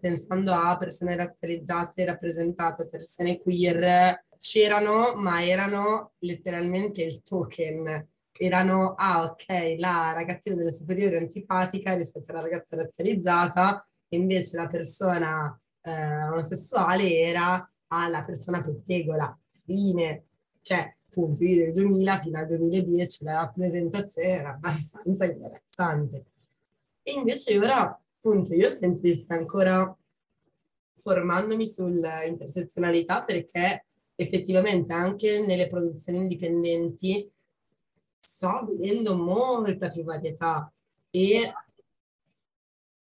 pensando a persone razzializzate, rappresentate, persone queer, c'erano, ma erano letteralmente il token. Erano, ah ok, la ragazzina delle superiori antipatica rispetto alla ragazza razzializzata, invece la persona eh, omosessuale era ah, la persona pettegola. Fine. Cioè, appunto io del 2000 fino al 2010 la rappresentazione era abbastanza imbarazzante. E invece ora, appunto, io sento di stare ancora formandomi sull'intersezionalità perché effettivamente anche nelle produzioni indipendenti sto vedendo molta più varietà e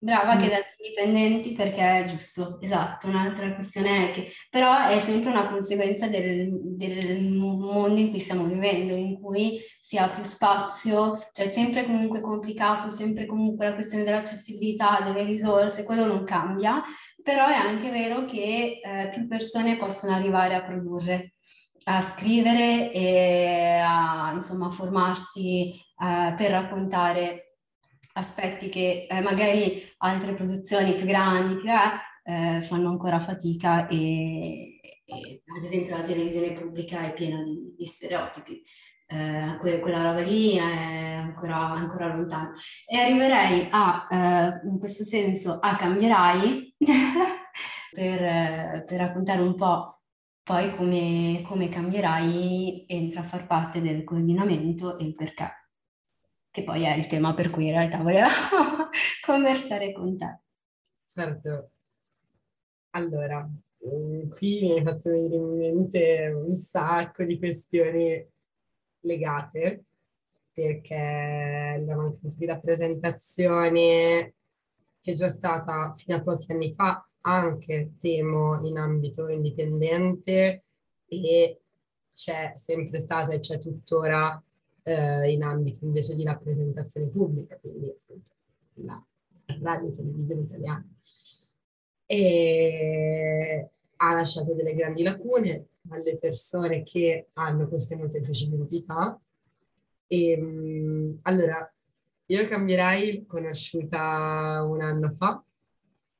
Brava che dati indipendenti perché è giusto, esatto, un'altra questione è che però è sempre una conseguenza del, del, mondo in cui stiamo vivendo, in cui si ha più spazio, cioè sempre comunque complicato, sempre comunque la questione dell'accessibilità, delle risorse, quello non cambia, però è anche vero che eh, più persone possono arrivare a produrre, a scrivere e a insomma formarsi eh, per raccontare aspetti che eh, magari altre produzioni più grandi più è, eh, fanno ancora fatica e, e, ad esempio la televisione pubblica è piena di, di stereotipi. Eh, quella, quella, roba lì è ancora, ancora lontana. E arriverei a, eh, in questo senso, a cambierai per, per raccontare un po' poi come, come cambierai entra a far parte del coordinamento e il perché che poi è il tema per cui in realtà volevamo conversare con te. Certo. Allora, mm, qui mi hai fatto venire in mente un sacco di questioni legate, perché la mancanza di rappresentazione che è già stata fino a pochi anni fa anche temo in ambito indipendente e c'è sempre stata e c'è tuttora eh, in ambito invece di rappresentazione pubblica, quindi appunto la radio televisione italiana. E ha lasciato delle grandi lacune alle persone che hanno queste molteplici identità. E, ehm, allora, io cambierai conosciuta un anno fa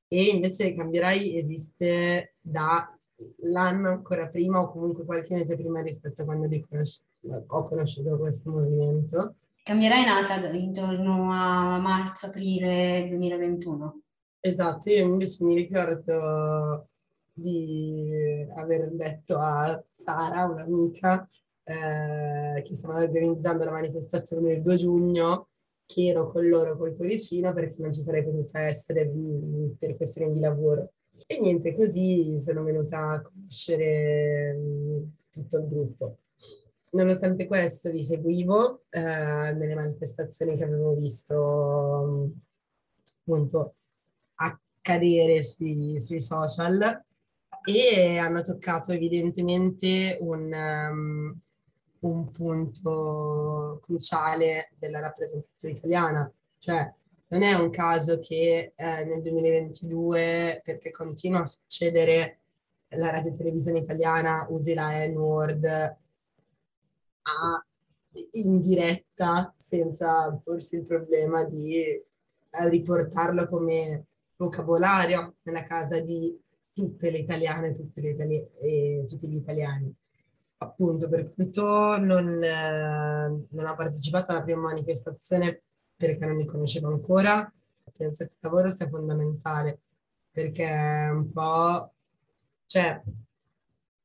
e invece cambierai esiste da l'anno ancora prima o comunque qualche mese prima rispetto a quando conosci- ho conosciuto questo movimento. Cambierà è nata intorno a marzo-aprile 2021. Esatto, io invece mi ricordo di aver detto a Sara, un'amica, eh, che stavano organizzando la manifestazione del 2 giugno, che ero con loro col cuoricino perché non ci sarei potuta essere mh, per questioni di lavoro. E niente, così sono venuta a conoscere mh, tutto il gruppo. Nonostante questo li seguivo eh, nelle manifestazioni che avevo visto appunto accadere sui, sui social. E hanno toccato evidentemente un, um, un punto cruciale della rappresentazione italiana, cioè non è un caso che eh, nel 2022, perché continua a succedere, la radio televisione italiana usi la N-word a, in diretta senza porsi il problema di eh, riportarlo come vocabolario nella casa di tutte le italiane tutte le itali- e tutti gli italiani. Appunto, per quanto non, eh, non ho partecipato alla prima manifestazione perché non mi conoscevo ancora, penso che il lavoro sia fondamentale perché un po', cioè,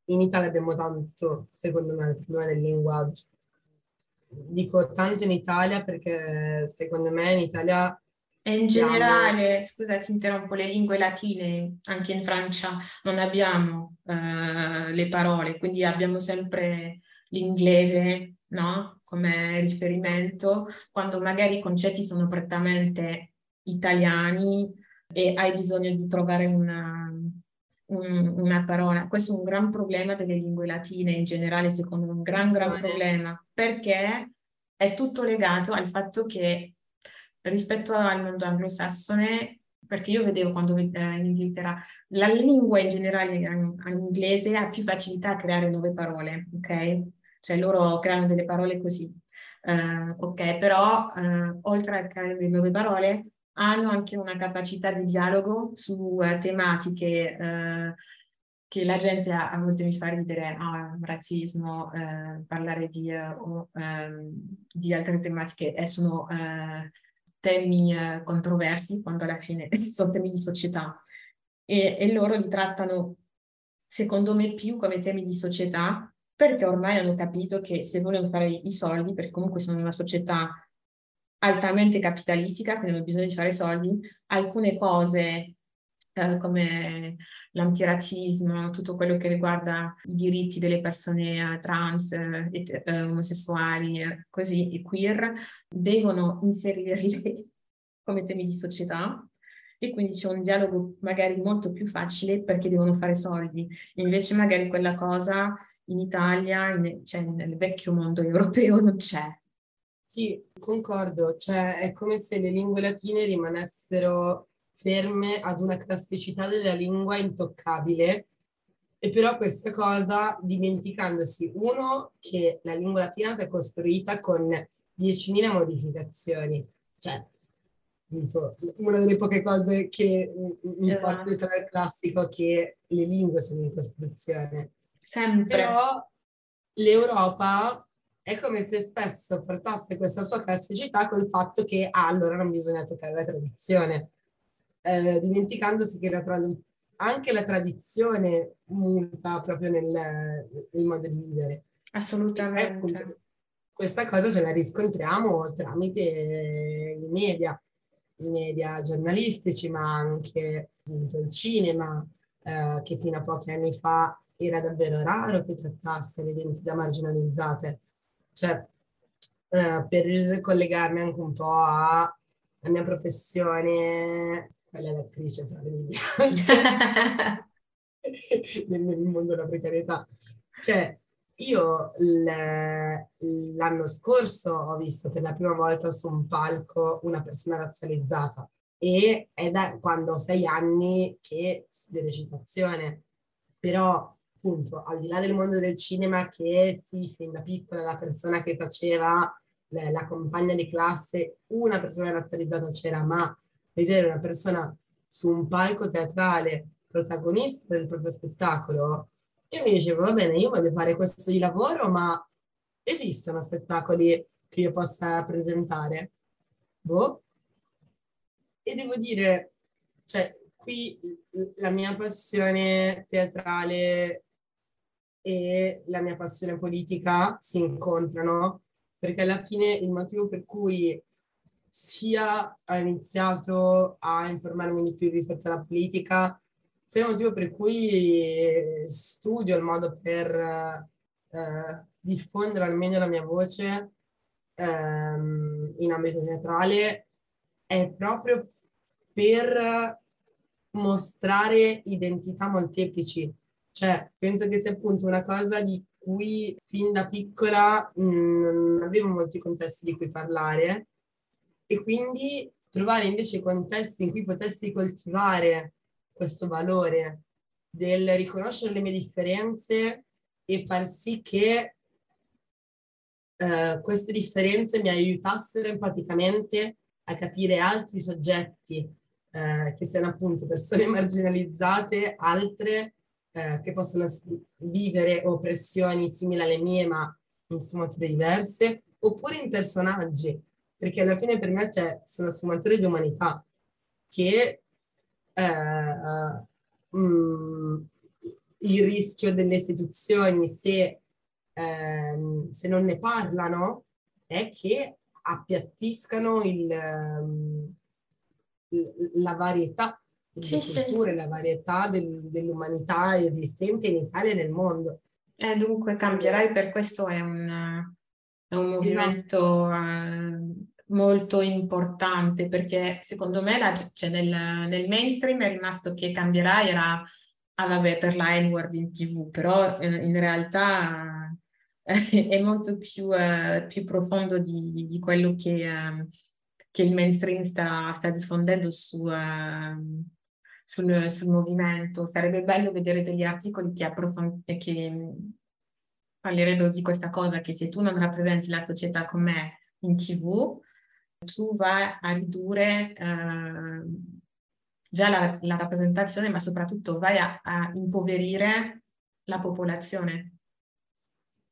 in Italia abbiamo tanto, secondo me, il problema del linguaggio. Dico tanto in Italia perché secondo me in Italia e in siamo... generale, scusa, ti interrompo, le lingue latine, anche in Francia non abbiamo eh, le parole, quindi abbiamo sempre l'inglese, no? Come riferimento, quando magari i concetti sono prettamente italiani e hai bisogno di trovare una, un, una parola. Questo è un gran problema delle lingue latine in generale, secondo me, un gran, gran problema, perché è tutto legato al fatto che rispetto al mondo anglosassone, perché io vedevo quando eh, in Inghilterra la lingua in generale in, in inglese ha più facilità a creare nuove parole, ok? Cioè loro creano delle parole così, uh, ok? Però uh, oltre a creare delle nuove parole hanno anche una capacità di dialogo su uh, tematiche che la gente a, a volte mi fa ridere, oh, razzismo, parlare di, um, di, altre tematiche e sono temi eh, controversi quando alla fine sono temi di società. E, e loro li trattano secondo me più come temi di società perché ormai hanno capito che se vogliono fare i soldi, perché comunque sono una società altamente capitalistica, quindi hanno bisogno di fare soldi, alcune cose eh, come l'antirazzismo, tutto quello che riguarda i diritti delle persone eh, trans, eh, eh, omosessuali, così, e queer, devono inserirli come temi di società e quindi c'è un dialogo magari molto più facile perché devono fare soldi. Invece magari quella cosa in Italia, in, cioè nel vecchio mondo europeo, non c'è. Sì, concordo, cioè è come se le lingue latine rimanessero ferme ad una classicità della lingua intoccabile e però questa cosa dimenticandosi, uno, che la lingua latina si è costruita con 10.000 modificazioni, cioè una delle poche cose che mi esatto. fa tra il classico che le lingue sono in costruzione. Sempre. Però l'Europa è come se spesso portasse questa sua classicità col fatto che ah, allora non bisogna toccare la tradizione eh, dimenticandosi che la trad- anche la tradizione muta proprio nel, nel modo di vivere. Assolutamente. Ecco, questa cosa ce la riscontriamo tramite i media, i media giornalistici, ma anche appunto, il cinema, eh, che fino a pochi anni fa era davvero raro che trattasse le identità marginalizzate. Cioè, eh, per collegarmi anche un po' alla mia professione quella è l'attrice fra le mie nel mondo della precarietà. Cioè, io l'anno scorso ho visto per la prima volta su un palco una persona razzializzata e è da quando ho sei anni che studio recitazione. Però, appunto, al di là del mondo del cinema, che sì, fin da piccola la persona che faceva la, la compagna di classe, una persona razzializzata c'era, ma vedere una persona su un palco teatrale protagonista del proprio spettacolo, io mi dicevo, va bene, io voglio fare questo di lavoro, ma esistono spettacoli che io possa presentare? Boh. E devo dire, cioè, qui la mia passione teatrale e la mia passione politica si incontrano, perché alla fine il motivo per cui sia ho iniziato a informarmi di più rispetto alla politica, sia il motivo per cui studio il modo per eh, diffondere al meglio la mia voce ehm, in ambito teatrale, è proprio per mostrare identità molteplici. Cioè, penso che sia appunto una cosa di cui fin da piccola mh, non avevo molti contesti di cui parlare. E quindi trovare invece contesti in cui potessi coltivare questo valore del riconoscere le mie differenze e far sì che eh, queste differenze mi aiutassero empaticamente a capire altri soggetti, eh, che siano appunto persone marginalizzate, altre eh, che possono vivere oppressioni simili alle mie, ma in sfumature diverse, oppure in personaggi, perché alla fine per me cioè, sono sfumature di umanità che eh, mm, il rischio delle istituzioni, se, ehm, se non ne parlano, è che appiattiscano il, ehm, la varietà sì, culture, sì. la varietà del, dell'umanità esistente in Italia e nel mondo. Eh, dunque cambierai, per questo è un, è un movimento esatto. molto importante perché secondo me la, cioè nel, nel, mainstream è rimasto che cambierai era ah, vabbè, per la N-word in tv, però in, in realtà è molto più, uh, più profondo di, di quello che, uh, che, il mainstream sta, sta diffondendo su, uh, sul, sul, movimento. Sarebbe bello vedere degli articoli che, approfond- che parlerebbero di questa cosa, che se tu non rappresenti la società con me in tv, tu vai a ridurre già la, la, rappresentazione, ma soprattutto vai a, a impoverire la popolazione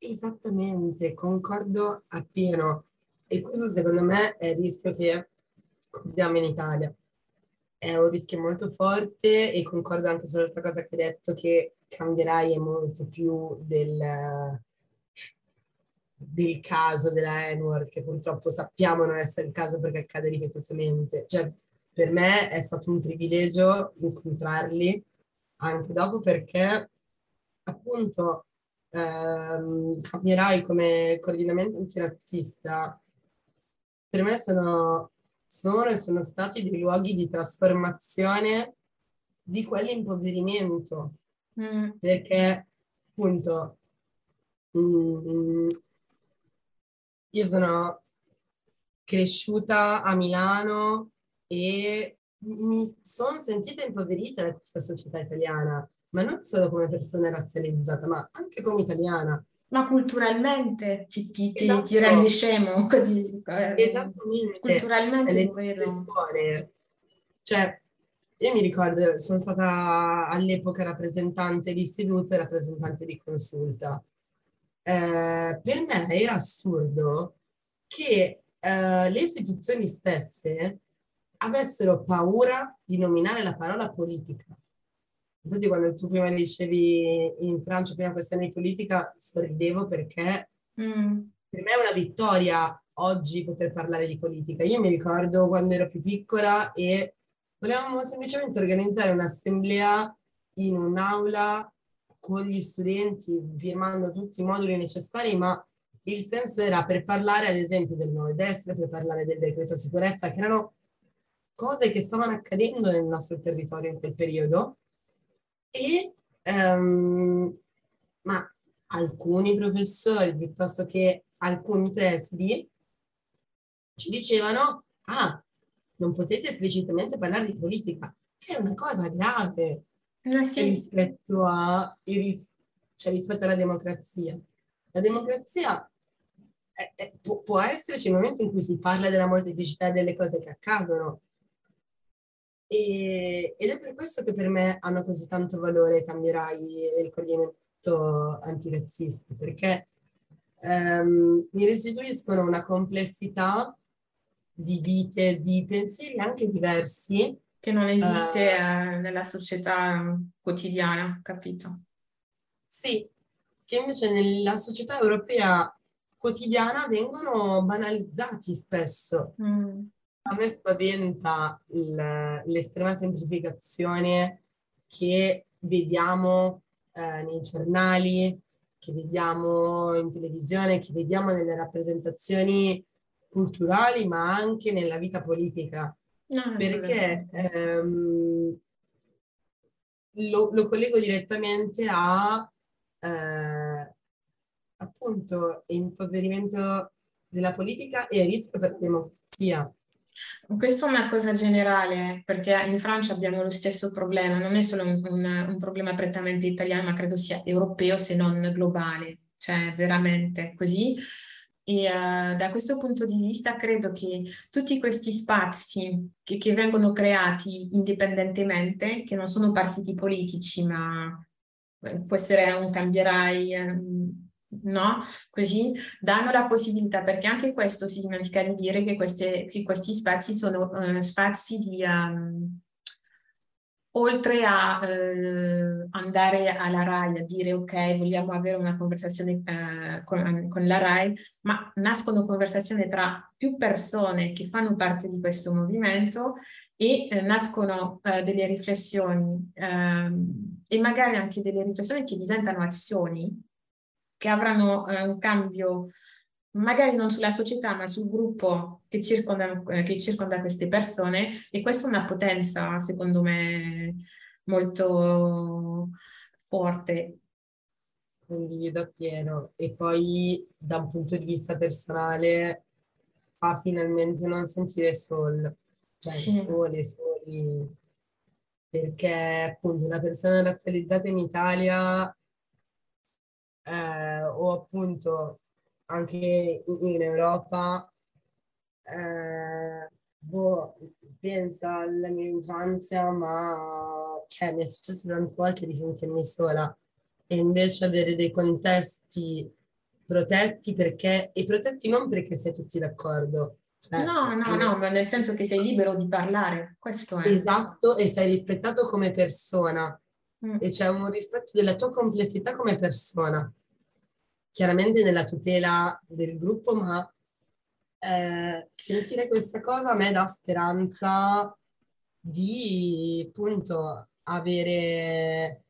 Esattamente, concordo appieno. E questo secondo me è il rischio che abbiamo in Italia. È un rischio molto forte e concordo anche sull'altra cosa che hai detto che cambierai molto più del, del caso della N-word, che purtroppo sappiamo non essere il caso perché accade ripetutamente. Cioè, per me è stato un privilegio incontrarli anche dopo perché appunto ehm, cambierai come coordinamento antirazzista, per me sono, sono e sono stati dei luoghi di trasformazione di quell'impoverimento. Mm. Perché appunto mm, io sono cresciuta a Milano e mi sono sentita impoverita da questa società italiana ma non solo come persona razzializzata, ma anche come italiana. Ma culturalmente ti, ti, esatto. ti rendi scemo? Eh, Esattamente. Culturalmente cioè, le scuole. Cioè, io mi ricordo, sono stata all'epoca rappresentante di istituto e rappresentante di consulta. Eh, per me era assurdo che eh, le istituzioni stesse avessero paura di nominare la parola politica. Infatti quando tu prima dicevi in Francia prima questione di politica, sorridevo perché mm. per me è una vittoria oggi poter parlare di politica. Io mi ricordo quando ero più piccola e volevamo semplicemente organizzare un'assemblea in un'aula con gli studenti, firmando tutti i moduli necessari, ma il senso era per parlare ad esempio del nuovo destra, per parlare del decreto sicurezza, che erano cose che stavano accadendo nel nostro territorio in quel periodo e, um, ma alcuni professori, piuttosto che alcuni presidi, ci dicevano, ah, non potete esplicitamente parlare di politica, è una cosa grave sì. rispetto, a, cioè rispetto alla democrazia. La democrazia è, è, può, può esserci il momento in cui si parla della molteplicità delle cose che accadono, E, ed è per questo che per me hanno così tanto valore cambierai il coordinamento antirazzista, perché ehm, mi restituiscono una complessità di vite, di pensieri anche diversi. Che non esiste uh, nella società quotidiana, capito? Sì, che invece nella società europea quotidiana vengono banalizzati spesso. Mm. A me spaventa l'estrema semplificazione che vediamo eh, nei giornali, che vediamo in televisione, che vediamo nelle rappresentazioni culturali, ma anche nella vita politica. No, perché ehm, lo, lo, collego direttamente a eh, appunto impoverimento della politica e rischio per la democrazia. Questa è una cosa generale, perché in Francia abbiamo lo stesso problema, non è solo un, un, un problema prettamente italiano, ma credo sia europeo se non globale, cioè veramente così. E uh, da questo punto di vista credo che tutti questi spazi che, che, vengono creati indipendentemente, che non sono partiti politici, ma eh, può essere un cambierai, um, no? Così danno la possibilità, perché anche questo si dimentica di dire che, queste, che questi spazi sono uh, spazi di... Um, oltre a uh, andare alla RAI a dire ok, vogliamo avere una conversazione uh, con, con, la RAI, ma nascono conversazioni tra più persone che fanno parte di questo movimento e eh, nascono eh, delle riflessioni ehm, e magari anche delle riflessioni che diventano azioni che avranno eh, un cambio magari non sulla società ma sul gruppo che circonda, eh, che circonda queste persone e questa è una potenza secondo me molto forte. Condivido appieno e poi da un punto di vista personale fa finalmente non sentire solo, cioè sì. soli, soli, perché appunto una persona razzializzata in Italia eh, o appunto anche in Europa, eh, boh, penso alla mia infanzia, ma cioè, mi è successo tante volte di sentirmi sola e invece avere dei contesti protetti perché, e protetti non perché sei tutti d'accordo. Cioè, no, no, no, ma nel senso che sei libero di parlare, questo è. Esatto, e sei rispettato come persona mm. e c'è un rispetto della tua complessità come persona. Chiaramente nella tutela del gruppo, ma eh, sentire questa cosa a me dà speranza di appunto avere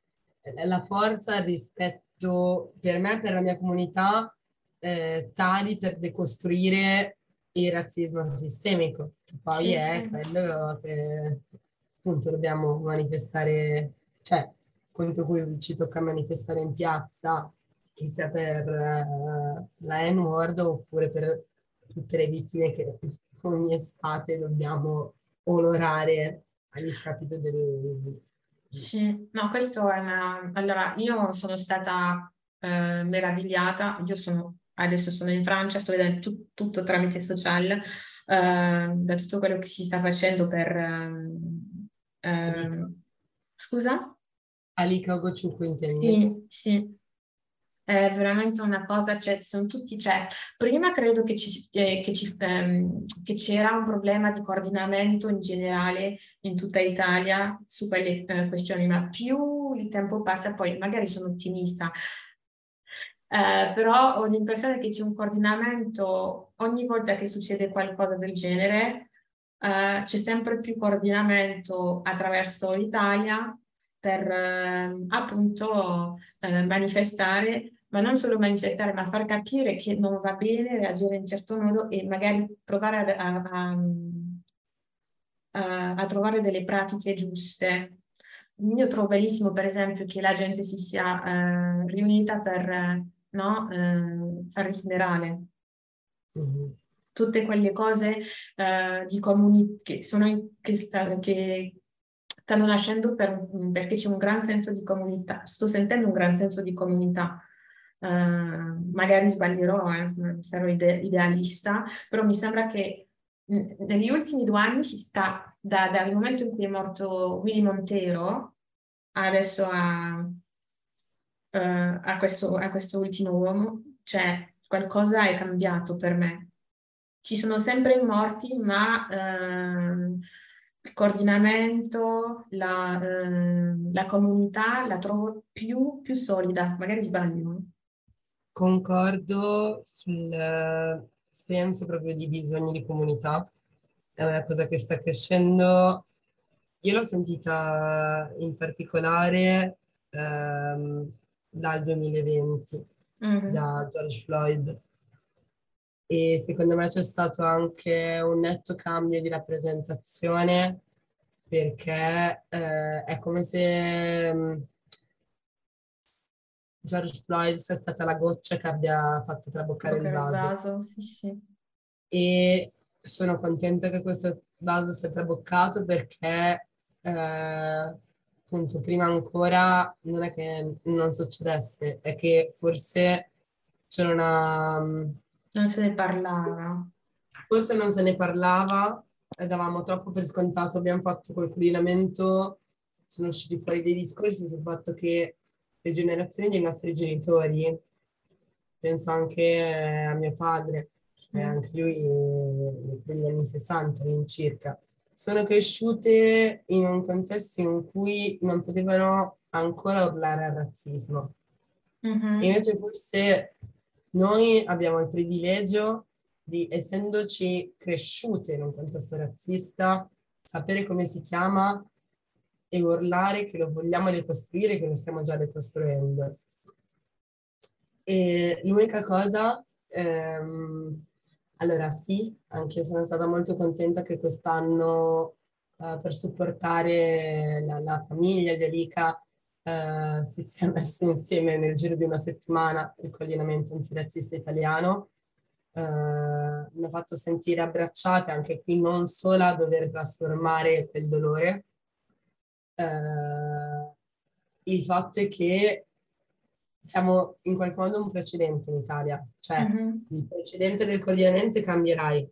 la forza, il rispetto per me, per la mia comunità, eh, tali per decostruire il razzismo sistemico, che poi sì, è sì. quello che appunto dobbiamo manifestare, cioè contro cui ci tocca manifestare in piazza, che sia per uh, la N-word oppure per tutte le vittime che ogni estate dobbiamo onorare agli scapito del... Sì, no, questo è una... Allora, io sono stata eh, meravigliata, io sono adesso sono in Francia, sto vedendo tu, tutto tramite social, uh, da tutto quello che si sta facendo per... Uh, scusa? Alika Ogochukwu intendi? Sì, sì. È veramente una cosa, cioè, sono tutti, cioè, prima credo che, ci, eh, che, ci, ehm, che, c'era un problema di coordinamento in generale in tutta Italia su quelle eh, questioni, ma più il tempo passa, poi magari sono ottimista, eh, però ho l'impressione che c'è un coordinamento ogni volta che succede qualcosa del genere, eh, c'è sempre più coordinamento attraverso l'Italia per eh, appunto eh, manifestare, ma non solo manifestare, ma far capire che non va bene reagire in certo modo e magari provare a, a, a, a trovare delle pratiche giuste. Io trovo bellissimo, per esempio, che la gente si sia eh, riunita per no? eh, fare il funerale. Mm-hmm. Tutte quelle cose di comuni- che, sono in, che, sta, che stanno nascendo per, perché c'è un gran senso di comunità. Sto sentendo un gran senso di comunità. Uh, magari sbaglierò, eh, sarò ide- idealista, però mi sembra che negli ultimi due anni si sta, da, dal momento in cui è morto Willy Montero, adesso a, uh, a, questo, a questo ultimo uomo, cioè qualcosa è cambiato per me. Ci sono sempre i morti, ma uh, il coordinamento, la, uh, la, comunità la trovo più, più solida, magari sbaglio. Concordo sul senso proprio di bisogni di comunità, è una cosa che sta crescendo. Io l'ho sentita in particolare ehm, dal 2020, mm-hmm. da George Floyd. E secondo me c'è stato anche un netto cambio di rappresentazione perché eh, è come se mm, George Floyd sia stata la goccia che abbia fatto traboccare il vaso. Il vaso sì, sì. E sono contenta che questo vaso sia traboccato perché eh, appunto prima ancora non è che non succedesse, è che forse c'era una... Non se ne parlava. Forse non se ne parlava davamo troppo per scontato, abbiamo fatto quel coordinamento, sono usciti fuori dei discorsi sul fatto che le generazioni dei nostri genitori, penso anche a mio padre, che mm. anche lui degli anni 60 all'incirca, sono cresciute in un contesto in cui non potevano ancora urlare al razzismo. Mm-hmm. Invece forse noi abbiamo il privilegio di, essendoci cresciute in un contesto razzista, sapere come si chiama e urlare che lo vogliamo decostruire, che lo stiamo già decostruendo. E l'unica cosa, ehm, allora sì, anche io sono stata molto contenta che quest'anno eh, per supportare la, la famiglia di Alica eh, si sia messo insieme nel giro di una settimana il coordinamento antirazzista italiano. Eh, mi ha fatto sentire abbracciate anche qui non solo a dover trasformare quel dolore, eh, il fatto è che siamo in qualche modo un precedente in Italia, cioè mm-hmm. il precedente del coordinamento cambierai.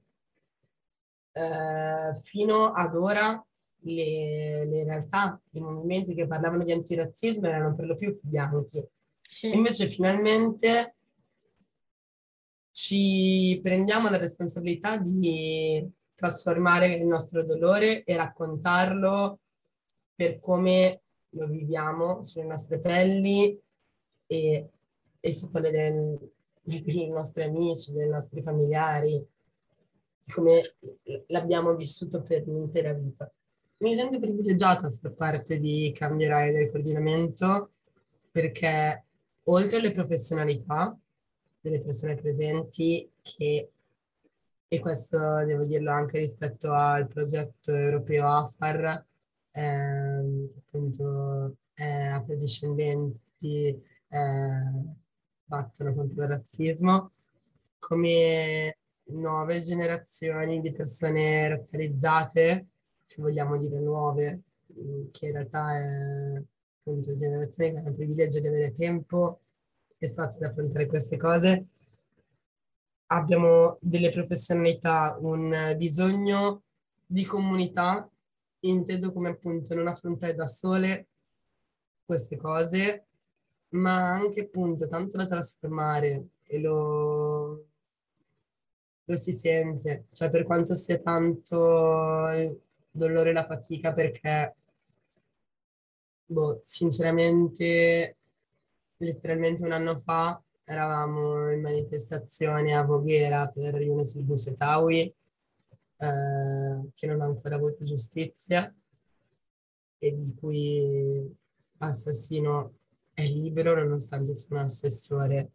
Eh, fino ad ora le, le, realtà, i movimenti che parlavano di antirazzismo erano per lo più bianchi. Sì. Invece finalmente ci prendiamo la responsabilità di trasformare il nostro dolore e raccontarlo per come lo viviamo sulle nostre pelli e, e su quelle del, dei nostri amici, dei nostri familiari, come l'abbiamo vissuto per l'intera vita. Mi sento privilegiata a far parte di Cambierai del coordinamento perché oltre alle professionalità delle persone presenti che e questo devo dirlo anche rispetto al progetto europeo AFAR, eh, appunto eh, afrodiscendenti eh, battono contro il razzismo, come nuove generazioni di persone razzializzate, se vogliamo dire nuove, mm, che in realtà è appunto generazioni che hanno il privilegio di avere tempo e spazio ad affrontare queste cose, abbiamo delle professionalità, un bisogno di comunità inteso come appunto non affrontare da sole queste cose, ma anche appunto tanto da trasformare e lo, lo si sente, cioè per quanto sia tanto dolore e la fatica perché boh, sinceramente letteralmente un anno fa eravamo in manifestazione a Voghera per Yunus il Busetawi eh, che non ha ancora avuto giustizia e di cui assassino è libero nonostante sia un assessore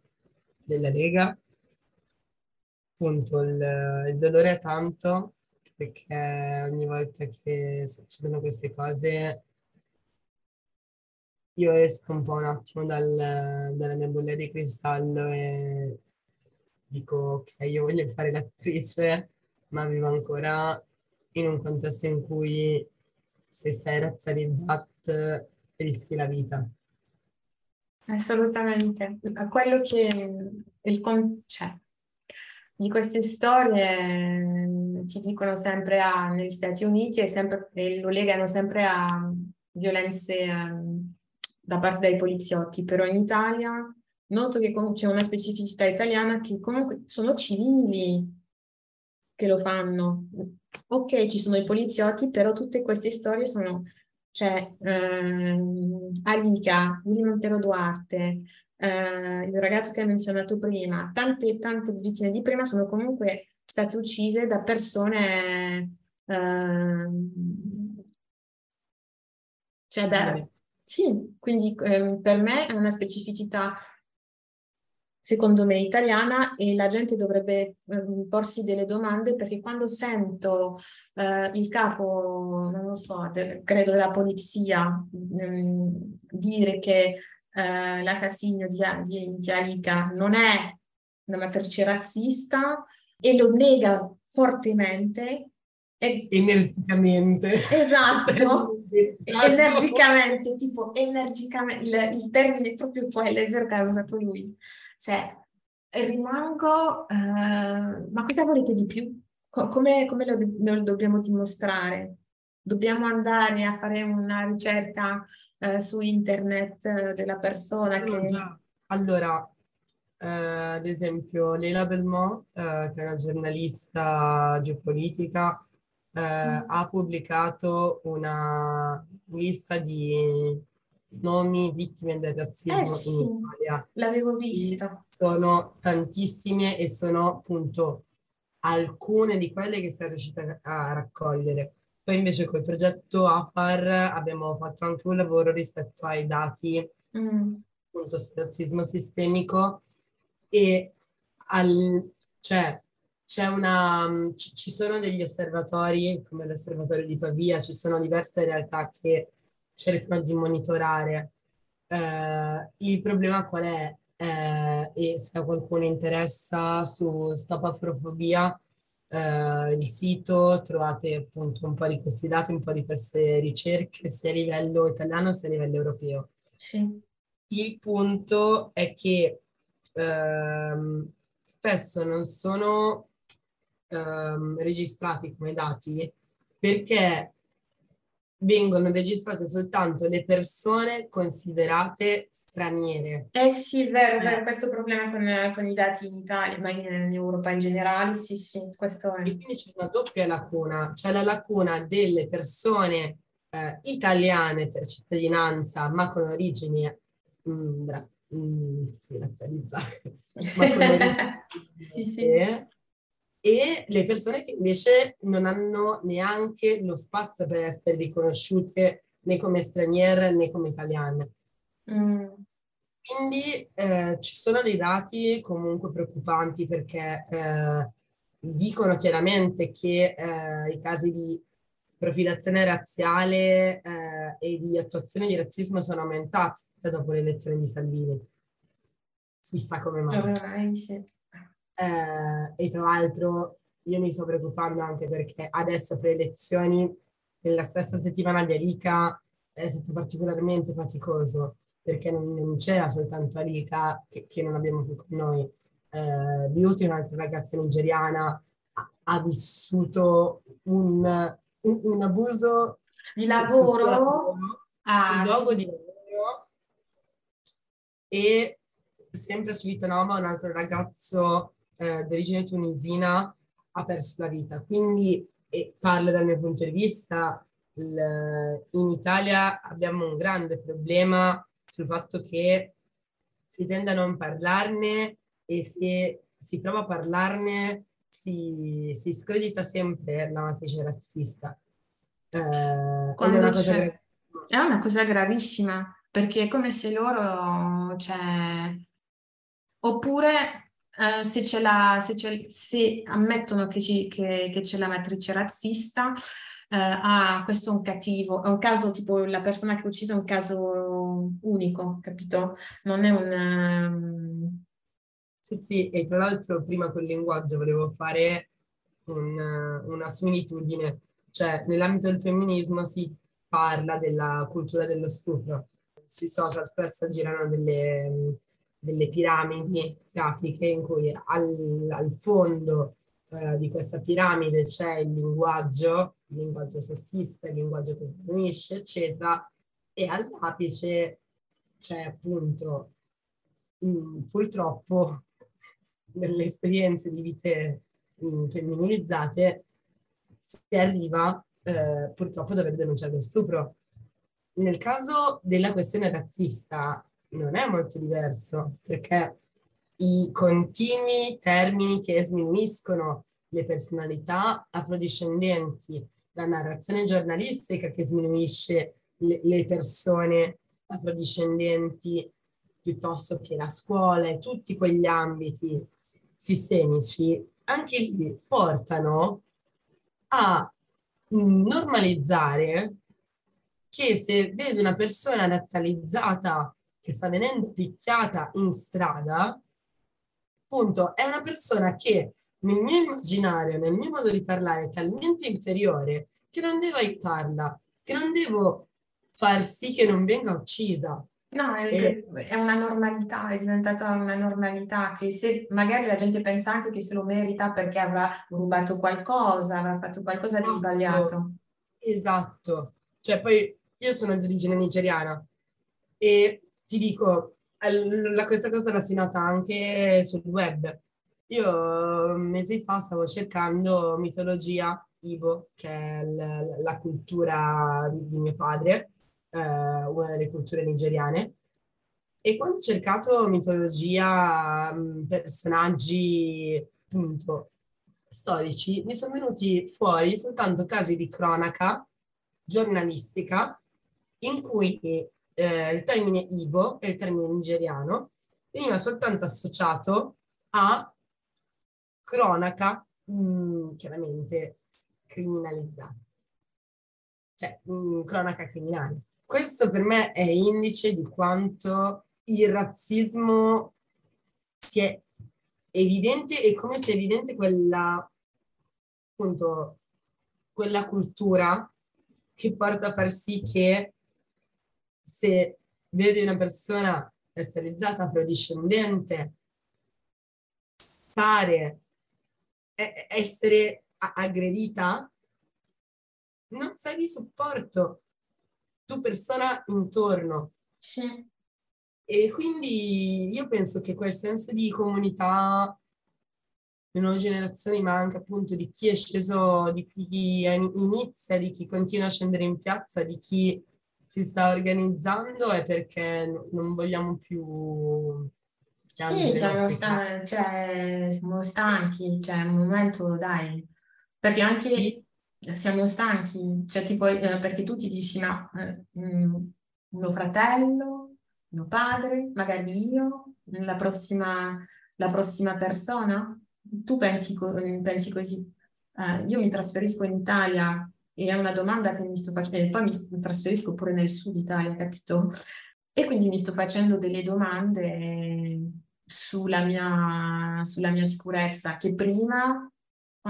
della Lega. Appunto, il, il dolore è tanto perché ogni volta che succedono queste cose io esco un po' un attimo dal, dalla mia bolla di cristallo e dico ok, io voglio fare l'attrice ma vivo ancora in un contesto in cui se sei razzializzato rischi la vita. Assolutamente. Quello che il con- cioè, di queste storie ti dicono sempre a, negli Stati Uniti e, sempre, e lo legano sempre a violenze um, da parte dei poliziotti, però in Italia noto che c'è una specificità italiana che comunque sono civili che lo fanno. Ok, ci sono i poliziotti, però tutte queste storie sono, cioè, ehm, Alica, Willy Montero Duarte, eh, il ragazzo che hai menzionato prima, tante, tante vittime di prima sono comunque state uccise da persone, eh, cioè da, sì, quindi eh, per me è una specificità secondo me italiana e la gente dovrebbe eh, porsi delle domande perché quando sento eh, il capo, non lo so, de, credo della polizia mh, mm, dire che eh, l'assassinio di, di, di Alika non è una matrice razzista e lo nega fortemente. E... Energicamente. Esatto, energicamente, tipo energicamente, il, il termine è proprio quello, è vero che ha usato lui. Cioè, rimango, eh, ma cosa volete di più? come, come lo, lo, dobbiamo dimostrare? Dobbiamo andare a fare una ricerca eh, su internet eh, della persona che... Già. Allora, eh, ad esempio, Leila Belmont, eh, che è una giornalista geopolitica, eh, ha pubblicato una lista di nomi vittime del razzismo eh sì, in Italia. L'avevo vista. Sono tantissime e sono appunto alcune di quelle che sei riuscita a raccogliere. Poi invece col progetto AFAR abbiamo fatto anche un lavoro rispetto ai dati mm. appunto sul razzismo sistemico e al, cioè, c'è una, ci, ci sono degli osservatori come l'osservatorio di Pavia, ci sono diverse realtà che cercano di monitorare. Eh, il problema qual è? Eh, e se a qualcuno interessa su Stop Afrofobia, eh, il sito trovate appunto un po' di questi dati, un po' di queste ricerche sia a livello italiano sia a livello europeo. Sì. Il punto è che ehm, spesso non sono ehm, registrati come dati perché vengono registrate soltanto le persone considerate straniere. Eh sì, vero, vero, questo problema con, con, i dati in Italia, ma in, in, Europa in generale, sì, sì, questo è. E quindi c'è una doppia lacuna, c'è la lacuna delle persone eh, italiane per cittadinanza, ma con origini mh, mm, mh, sì, razzializzate, ma con origini sì, sì e le persone che invece non hanno neanche lo spazio per essere riconosciute né come straniere né come italiane. Mm. Quindi eh, ci sono dei dati comunque preoccupanti perché eh, dicono chiaramente che eh, i casi di profilazione razziale eh, e di attuazione di razzismo sono aumentati dopo l'elezione di Salvini. Chissà come mai. Eh, e tra l'altro io mi sto preoccupando anche perché adesso per le elezioni, nella stessa settimana di Arica, è stato particolarmente faticoso perché non, non c'era soltanto Arica che, che, non abbiamo più con noi. Eh, Beauty, un'altra ragazza nigeriana, ha, ha vissuto un, un, un, abuso di lavoro, lavoro ah, un luogo sì. di lavoro e sempre a Civitanova un altro ragazzo eh, d'origine tunisina ha perso la vita. Quindi, e parlo dal mio punto di vista, il, in Italia abbiamo un grande problema sul fatto che si tende a non parlarne e se si prova a parlarne si, si scredita sempre la matrice razzista. Eh, è, una cosa è una cosa gravissima perché è come se loro, cioè, oppure Uh, se, c'è la, se, c'è, se, ammettono che, ci, che, che, c'è la matrice razzista, uh, ah, questo è un cattivo, è un caso tipo la persona che ha ucciso è un caso unico, capito? Non è un... Um... Sì, sì, e tra l'altro prima col linguaggio volevo fare un, una similitudine, cioè nell'ambito del femminismo si parla della cultura dello stupro, sui social spesso girano delle delle piramidi grafiche in cui al, al fondo eh, di questa piramide c'è il linguaggio, il linguaggio sessista, il linguaggio che sminuisce, eccetera, e all'apice c'è appunto mh, mm, purtroppo nelle esperienze di vite mh, mm, femminilizzate si arriva eh, purtroppo a dover denunciare lo stupro. Nel caso della questione razzista non è molto diverso perché i continui termini che sminuiscono le personalità afrodiscendenti, la narrazione giornalistica che sminuisce le, le persone afrodiscendenti piuttosto che la scuola e tutti quegli ambiti sistemici, anche lì portano a normalizzare che se vedo una persona razzializzata che sta venendo picchiata in strada, appunto è una persona che nel mio immaginario, nel mio modo di parlare è talmente inferiore che non devo aiutarla, che non devo far sì che non venga uccisa. No, è, e... è, una normalità, è diventata una normalità che se magari la gente pensa anche che se lo merita perché avrà rubato qualcosa, avrà fatto qualcosa di sbagliato. Esatto, cioè poi io sono di origine nigeriana e ti dico, la, questa cosa la si nota anche sul web. Io mesi fa stavo cercando mitologia Ibo, che è la, la cultura di, di, mio padre, eh, una delle culture nigeriane. E quando ho cercato mitologia, personaggi, appunto, storici, mi sono venuti fuori soltanto casi di cronaca giornalistica in cui eh, il termine Ibo e il termine nigeriano veniva soltanto associato a cronaca mh, mm, chiaramente criminalizzata, cioè mh, mm, cronaca criminale. Questo per me è indice di quanto il razzismo sia evidente e come sia evidente quella, appunto, quella cultura che porta a far sì che se vedi una persona razzializzata, afrodiscendente, stare, essere aggredita, non sai di supporto tu persona intorno. Sì. E quindi io penso che quel senso di comunità le nuove generazioni, ma anche appunto di chi è sceso, di chi inizia, di chi continua a scendere in piazza, di chi si sta organizzando è perché non vogliamo più... Sì, siamo, sta- cioè, siamo stanchi, cioè è un momento, dai, perché anche sì. Siamo stanchi, cioè tipo, eh, perché tu ti dici, ma eh, mm, mio fratello, mio padre, magari io, la prossima, la prossima persona, tu pensi, co- pensi così. Eh, io mi trasferisco in Italia e è una domanda che mi sto facendo, e poi mi trasferisco pure nel sud Italia, capito? E quindi mi sto facendo delle domande sulla mia, sulla mia sicurezza, che prima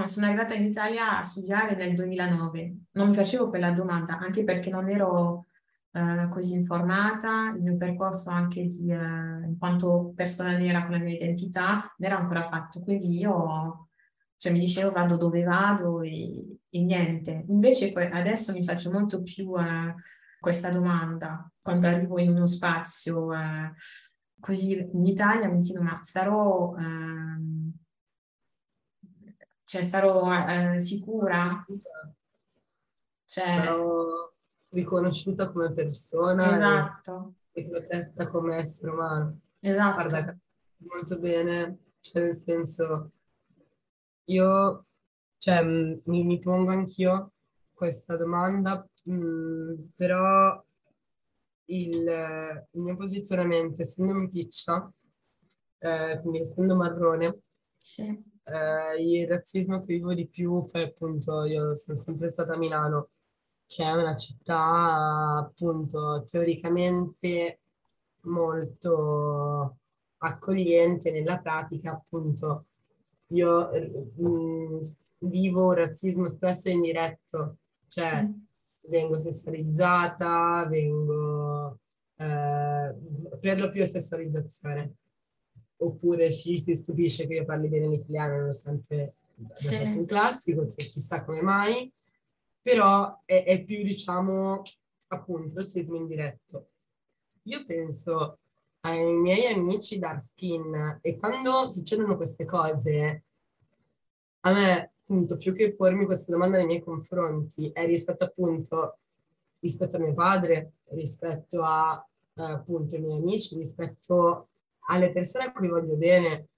sono arrivata in Italia a studiare nel 2009. Non mi facevo quella domanda, anche perché non ero eh, così informata, il mio percorso anche di, eh, in quanto persona nera con la mia identità non era ancora fatto. Quindi io cioè mi dicevo vado dove vado e, e niente. Invece adesso mi faccio molto più uh, questa domanda quando arrivo in uno spazio uh, così in Italia mi chiedo ma sarò, uh, cioè, sarò uh, sicura? Cioè... Sarò riconosciuta come persona esatto. e, e protetta come essere umano. Esatto. Guarda, molto bene, cioè nel senso io, cioè, mi, mi pongo anch'io questa domanda, mh, mm, però il, il, mio posizionamento, essendo meticcia, eh, quindi essendo marrone, sì. Eh, il razzismo che vivo di più, poi appunto io sono sempre stata a Milano, che è una città appunto teoricamente molto accogliente, nella pratica appunto io mh, mm, vivo razzismo spesso indiretto, cioè sì. vengo sessualizzata, vengo eh, per lo più sessualizzazione. Oppure ci si stupisce che io parli bene l'italiano nonostante sì. un classico, che chissà come mai, però è, è più, diciamo, appunto, razzismo indiretto. Io penso ai miei amici dark skin e quando succedono queste cose, a me, appunto, più che pormi questa domanda nei miei confronti, è rispetto appunto, rispetto a mio padre, rispetto a eh, appunto i miei amici, rispetto alle persone a cui voglio bene.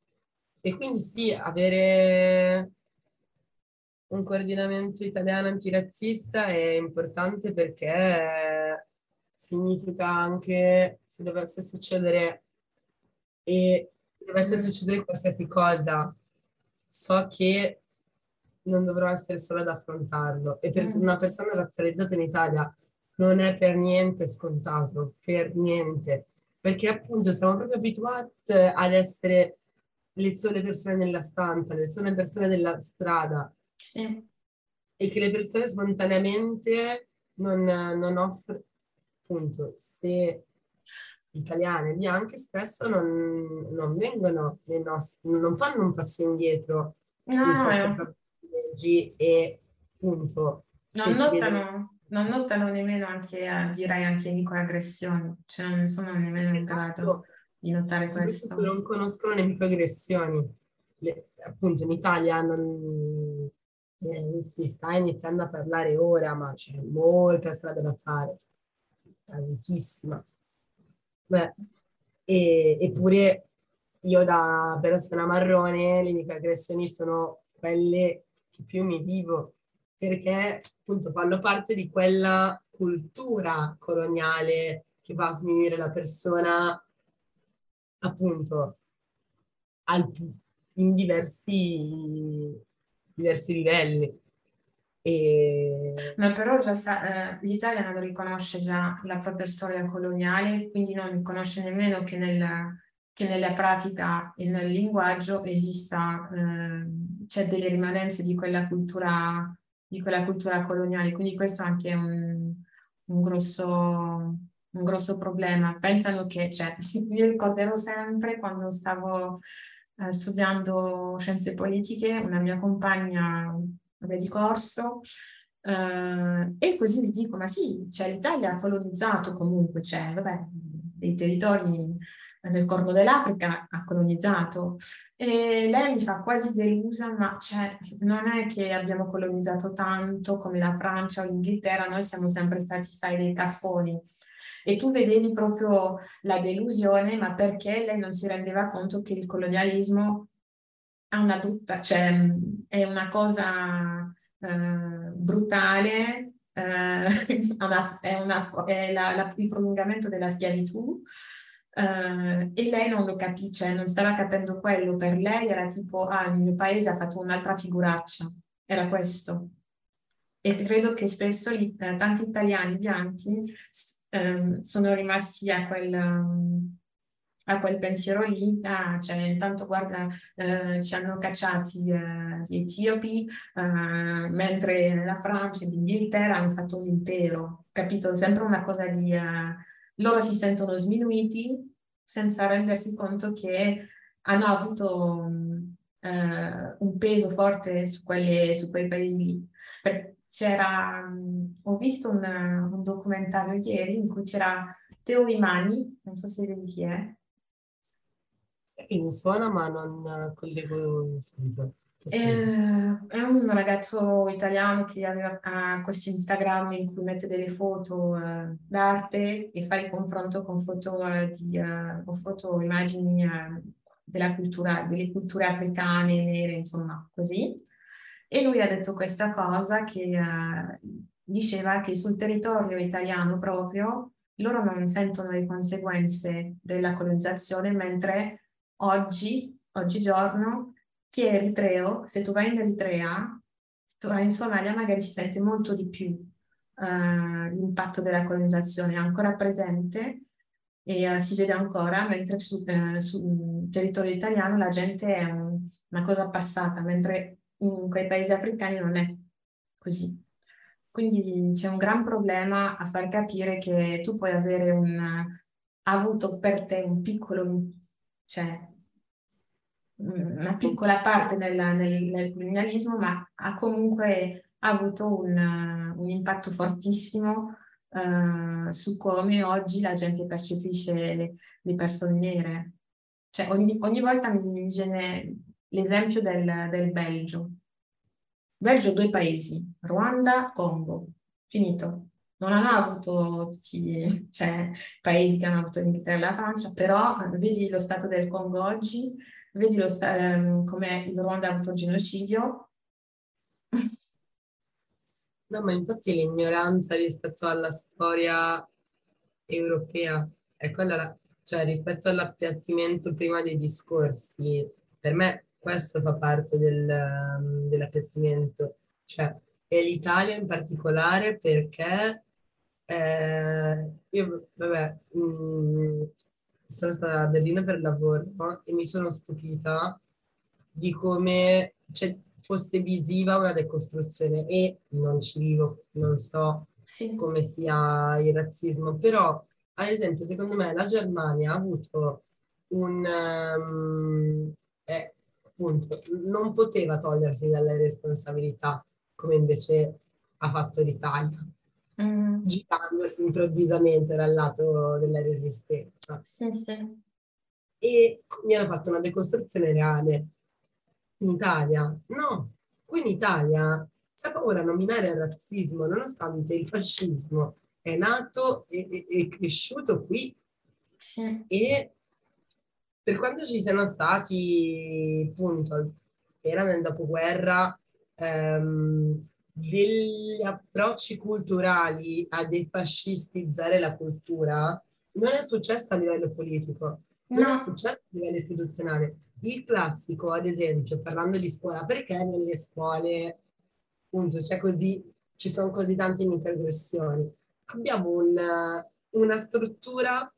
E quindi sì, avere un coordinamento italiano antirazzista è importante perché significa anche se dovesse succedere e dovesse mm. succedere qualsiasi cosa, so che non dovrò essere sola ad affrontarlo. E per mm. una persona razzializzata in Italia non è per niente scontato, per niente. Perché appunto siamo proprio abituati ad essere le sole persone nella stanza, le sole persone della strada. Sì. E che le persone spontaneamente non, non offrono, appunto, se italiane bianche spesso non, non vengono nei nostri, non fanno un passo indietro no, rispetto ai propri leggi e appunto non notano, non notano nemmeno anche, direi anche microaggressioni, cioè non sono nemmeno in grado esatto. di notare questo. Non conoscono le microaggressioni. Le, appunto in Italia non, eh, si sta iniziando a parlare ora, ma c'è molta strada da fare, tantissima. Beh, e, eppure io da persona marrone le microaggressioni sono quelle che più mi vivo, perché appunto fanno parte di quella cultura coloniale che va a sminuire la persona appunto al, in diversi diversi livelli. E... Ma però già sa, eh, l'Italia non riconosce già la propria storia coloniale, quindi non riconosce nemmeno che, nella, che nella pratica e nel linguaggio esista, eh, c'è delle rimanenze di quella cultura, di quella cultura coloniale, quindi questo è anche un, un grosso, un grosso problema. Pensano che, cioè, io ricorderò sempre quando stavo eh, studiando scienze politiche, una mia compagna di corso, eh, e così mi dico, ma sì, cioè, l'Italia ha colonizzato comunque, c'è, vabbè, dei territori nel corno dell'Africa ha colonizzato e lei mi fa quasi delusa, ma cioè, non è che abbiamo colonizzato tanto come la Francia o l'Inghilterra, noi siamo sempre stati, sai, dei caffoni e tu vedevi proprio la delusione, ma perché lei non si rendeva conto che il colonialismo è una brutta, cioè è una cosa eh, brutale, eh, una, è, una, è la, la, il prolungamento della schiavitù. Uh, e lei non lo capisce, non stava capendo quello, per lei era tipo, ah, il mio paese ha fatto un'altra figuraccia, era questo. E credo che spesso gli, eh, tanti italiani bianchi ehm, sono rimasti a quel, a quel pensiero lì, ah, cioè intanto guarda, eh, ci hanno cacciati eh, gli etiopi, mentre la Francia e l'Inghilterra hanno fatto un impero, capito? Sempre una cosa di... Loro si sentono sminuiti senza rendersi conto che hanno avuto uh, un peso forte su, quelle, su quei paesi lì. Per, c'era, ho visto un, un, documentario ieri in cui c'era Teo Imani, non so se vedi chi è. Mi suona ma non collego subito. È, è un ragazzo italiano che ha questo Instagram in cui mette delle foto uh, d'arte e fa il confronto con foto, uh, di, uh, con foto immagini cultura, delle culture africane, nere, insomma, così. E lui ha detto questa cosa che eh, diceva che sul territorio italiano proprio loro non sentono le conseguenze della colonizzazione, mentre oggi, oggigiorno, chi è eritreo, se tu vai in Eritrea, tu vai in Somalia, magari si sente molto di più uh, l'impatto della colonizzazione, è ancora presente e uh, si vede ancora, mentre su, uh, sul territorio italiano la gente è un, una cosa passata, mentre in quei paesi africani non è così. Quindi c'è un gran problema a far capire che tu puoi avere un, avuto per te un piccolo, cioè, una piccola parte nel, nel, nel colonialismo, ma ha comunque avuto un, un impatto fortissimo uh, su come oggi la gente percepisce le, le persone nere. Cioè, ogni, ogni, volta mi viene l'esempio del, del Belgio. Belgio due paesi, Ruanda, Congo, finito. Non hanno avuto tutti, cioè, paesi che hanno avuto l'Inghilterra e la Francia, però vedi lo stato del Congo oggi, vedi lo, um, come il Ruanda ha avuto il genocidio. No, ma infatti l'ignoranza rispetto alla storia europea è quella, la, cioè rispetto all'appiattimento prima dei discorsi, per me questo fa parte del, dell'appiattimento, cioè e l'Italia in particolare perché eh, io, vabbè, mh, mm, sono stata a Berlino per lavoro e mi sono stupita di come cioè, fosse visiva una decostruzione e non ci vivo, non so sì. come sia il razzismo, però ad esempio secondo me la Germania ha avuto un... Um, eh, appunto, non poteva togliersi dalle responsabilità come invece ha fatto l'Italia mm. girandosi improvvisamente dal lato della resistenza. Sì, sì. E quindi hanno fatto una decostruzione reale. In Italia, no, qui in Italia si ha paura a nominare il razzismo, nonostante il fascismo è nato e, è cresciuto qui. Sì. E per quanto ci siano stati, appunto, era nel dopoguerra, ehm, degli approcci culturali a defascistizzare la cultura non è successo a livello politico, non no. è successo a livello istituzionale. Il classico, ad esempio, parlando di scuola, perché nelle scuole appunto c'è così, ci sono così tante microaggressioni? Abbiamo un, una struttura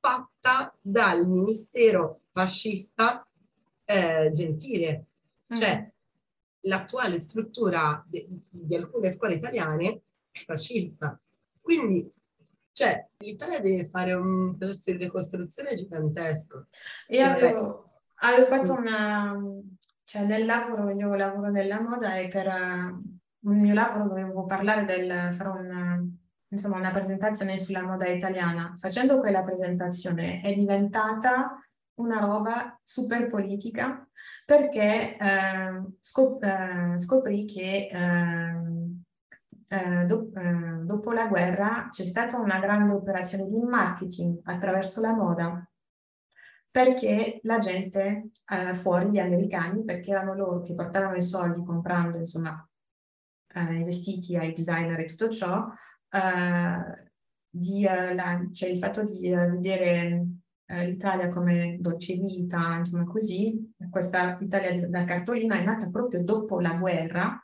fatta dal ministero fascista eh, gentile, cioè mm l'attuale struttura di alcune scuole italiane è fascista. Quindi, cioè, l'Italia deve fare un processo di ricostruzione gigantesco. Io avevo, avevo fatto una... cioè nel lavoro, io lavoro nella moda e per uh, il mio lavoro dovevo parlare del... fare una, insomma, una presentazione sulla moda italiana. Facendo quella presentazione è diventata una roba super politica perché eh, scop- eh, scoprì che ehm, eh, do- eh, dopo la guerra c'è stata una grande operazione di marketing attraverso la moda, perché la gente eh, fuori, gli americani, perché erano loro che portavano i soldi comprando insomma eh, i vestiti ai designer e tutto ciò, di, la, cioè il fatto di vedere eh, l'Italia come dolce vita, insomma così, questa Italia da cartolina è nata proprio dopo la guerra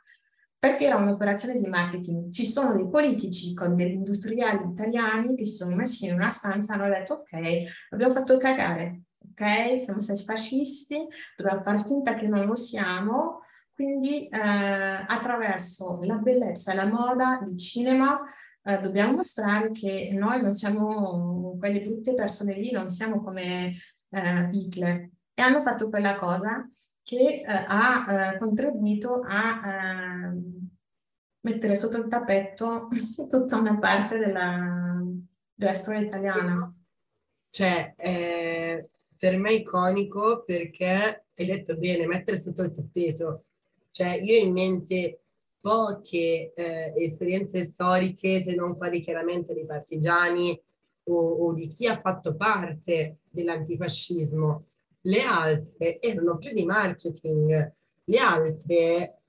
perché era un'operazione di marketing. Ci sono dei politici con degli industriali italiani che si sono messi in una stanza e hanno detto ok, abbiamo fatto cagare, ok, siamo stati fascisti, dobbiamo far finta che non lo siamo, quindi eh, attraverso la bellezza, la moda, il cinema, eh, dobbiamo mostrare che noi non siamo quelle brutte persone lì, non siamo come eh, Hitler. E hanno fatto quella cosa che eh, ha eh, contribuito a ehm, mettere sotto il tappeto tutta una parte della, della storia italiana. Cioè, eh, per me è iconico perché hai detto bene, mettere sotto il tappeto. Cioè, io in mente poche eh, esperienze storiche, se non quelle chiaramente dei partigiani o, o di chi ha fatto parte dell'antifascismo. Le altre erano più di marketing, le altre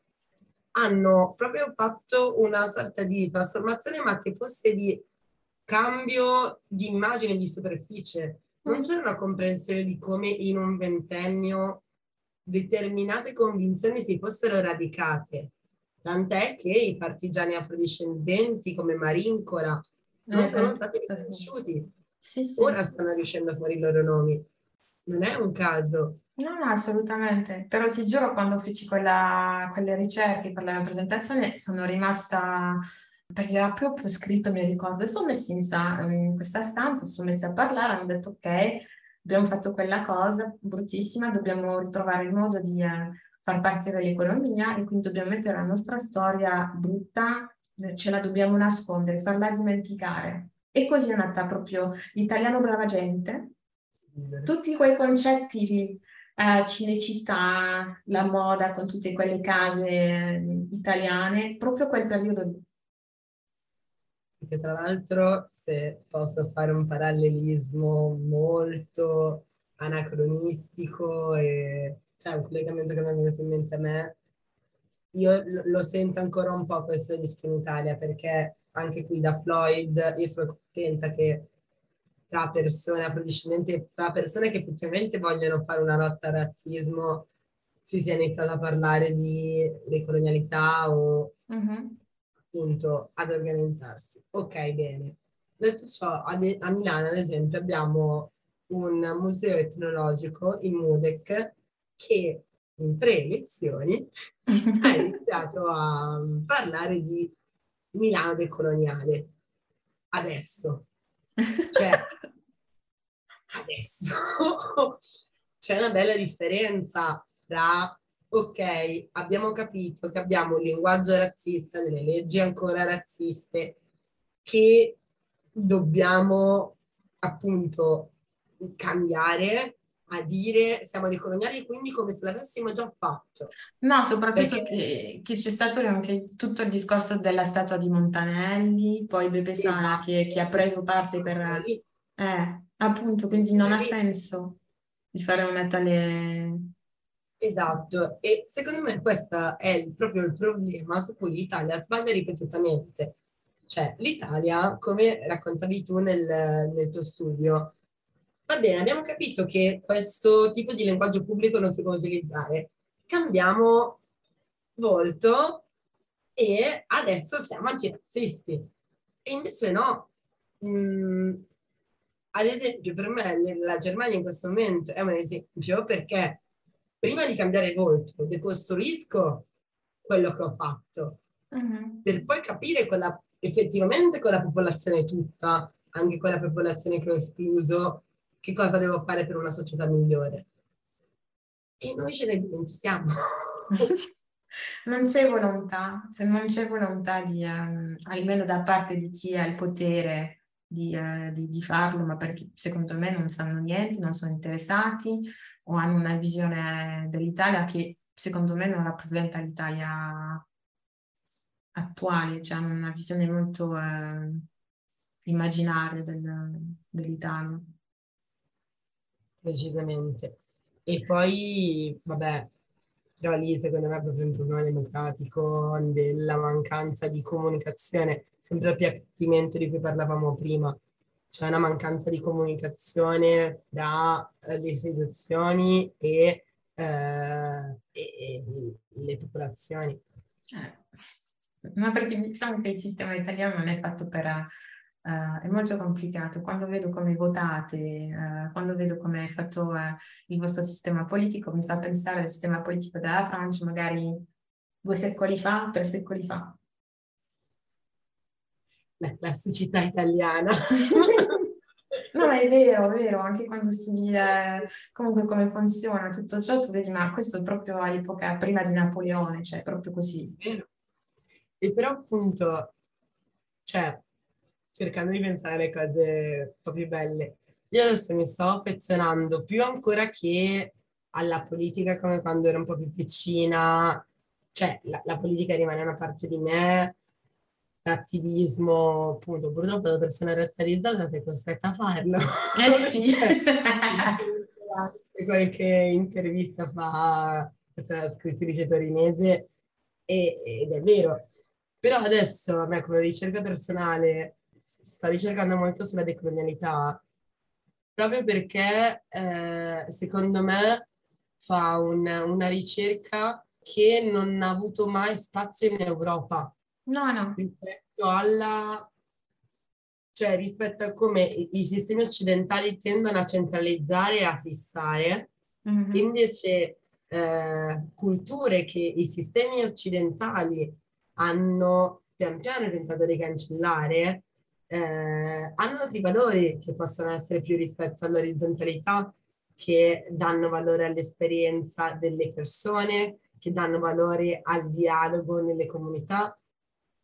hanno proprio fatto una sorta di trasformazione, ma che fosse di cambio di immagine di superficie. Non c'era una comprensione di come in un ventennio determinate convinzioni si fossero radicate tant'è che i partigiani afrodiscendenti come Marincola non eh, sono stati riconosciuti. Sì, sì. Ora stanno riuscendo fare i loro nomi. Non è un caso. No, no, assolutamente. Però ti giuro, quando feci quella, quelle ricerche per la presentazione, sono rimasta perché era proprio scritto, mi ricordo, sono messi in, in, questa stanza, sono messi a parlare, hanno detto ok, abbiamo fatto quella cosa bruttissima, dobbiamo ritrovare il modo di eh, far partire l'economia e quindi dobbiamo mettere la nostra storia brutta, eh, ce la dobbiamo nascondere, farla dimenticare. E così è nata proprio l'italiano brava gente, tutti quei concetti di eh, Cinecittà, la moda con tutte quelle case eh, italiane, proprio quel periodo lì. Che tra l'altro, se posso fare un parallelismo molto anacronistico e c'è un collegamento che mi è venuto in mente a me, io lo sento ancora un po' questo rischio in Italia perché anche qui da Floyd io sono contenta che tra persone, tra persone che effettivamente vogliono fare una lotta al razzismo, si sia iniziato a parlare di decolonialità o uh-huh. appunto ad organizzarsi. Ok, bene. Detto ciò, a, de- a Milano, ad esempio, abbiamo un museo etnologico, il MUDEC, che in tre lezioni ha iniziato a parlare di Milano decoloniale. Adesso, cioè, adesso c'è una bella differenza tra, ok, abbiamo capito che abbiamo un linguaggio razzista, delle leggi ancora razziste, che dobbiamo appunto cambiare a dire siamo dei coloniali quindi come se l'avessimo già fatto. No, soprattutto Perché... che, che, c'è stato anche tutto il discorso della statua di Montanelli, poi Bebe Sala esatto. che, che, ha preso parte per... Eh, appunto, quindi non ha senso di fare una tale... Esatto, e secondo me questo è proprio il problema su cui l'Italia sbaglia ripetutamente. Cioè, l'Italia, come raccontavi tu nel, nel tuo studio, Va bene, abbiamo capito che questo tipo di linguaggio pubblico non si può utilizzare. Cambiamo volto e adesso siamo antirazzisti. E invece no. Mm, ad esempio, per me la Germania in questo momento è un esempio perché prima di cambiare volto decostruisco quello che ho fatto uh-huh. per poi capire quella, effettivamente con la popolazione tutta, anche con la popolazione che ho escluso, che cosa devo fare per una società migliore. E noi ce ne dimentichiamo. non c'è volontà, se non c'è volontà di, um, almeno da parte di chi ha il potere di, uh, di, di, farlo, ma perché secondo me non sanno niente, non sono interessati o hanno una visione dell'Italia che secondo me non rappresenta l'Italia attuale, cioè hanno una visione molto uh, immaginaria del, dell'Italia decisamente. E poi, vabbè, però lì secondo me è proprio un problema democratico della mancanza di comunicazione, sempre il piattimento di cui parlavamo prima. C'è una mancanza di comunicazione tra eh, le istituzioni e, eh, e, e le popolazioni. Eh, ma perché diciamo che il sistema italiano non è fatto per Uh, è molto complicato. Quando vedo come votate, uh, quando vedo come è fatto uh, il vostro sistema politico, mi fa pensare al sistema politico della Francia, magari due secoli fa, tre secoli fa. La classicità italiana. no, ma è vero, è vero, anche quando studi comunque come funziona tutto ciò, tu vedi, ma questo è proprio all'epoca prima di Napoleone, cioè proprio così. Vero. E però appunto, cioè, cercando di pensare alle cose un po' più belle. Io adesso mi sto affezionando più ancora che alla politica come quando ero un po' più piccina, cioè la, la politica rimane una parte di me, l'attivismo, appunto, purtroppo da persona razzializzata sei costretta a farlo. Eh sì. cioè, qualche intervista fa questa scrittrice torinese e, ed è vero. Però adesso, a me come ricerca personale, sta ricercando molto sulla decolonialità proprio perché eh, secondo me fa un, una ricerca che non ha avuto mai spazio in Europa. No, no. Rispetto alla... cioè rispetto a come i, sistemi occidentali tendono a centralizzare e a fissare, mm-hmm. invece eh, culture che i sistemi occidentali hanno pian piano tentato di cancellare, eh, hanno altri valori che possono essere più rispetto all'orizzontalità, che danno valore all'esperienza delle persone, che danno valore al dialogo nelle comunità.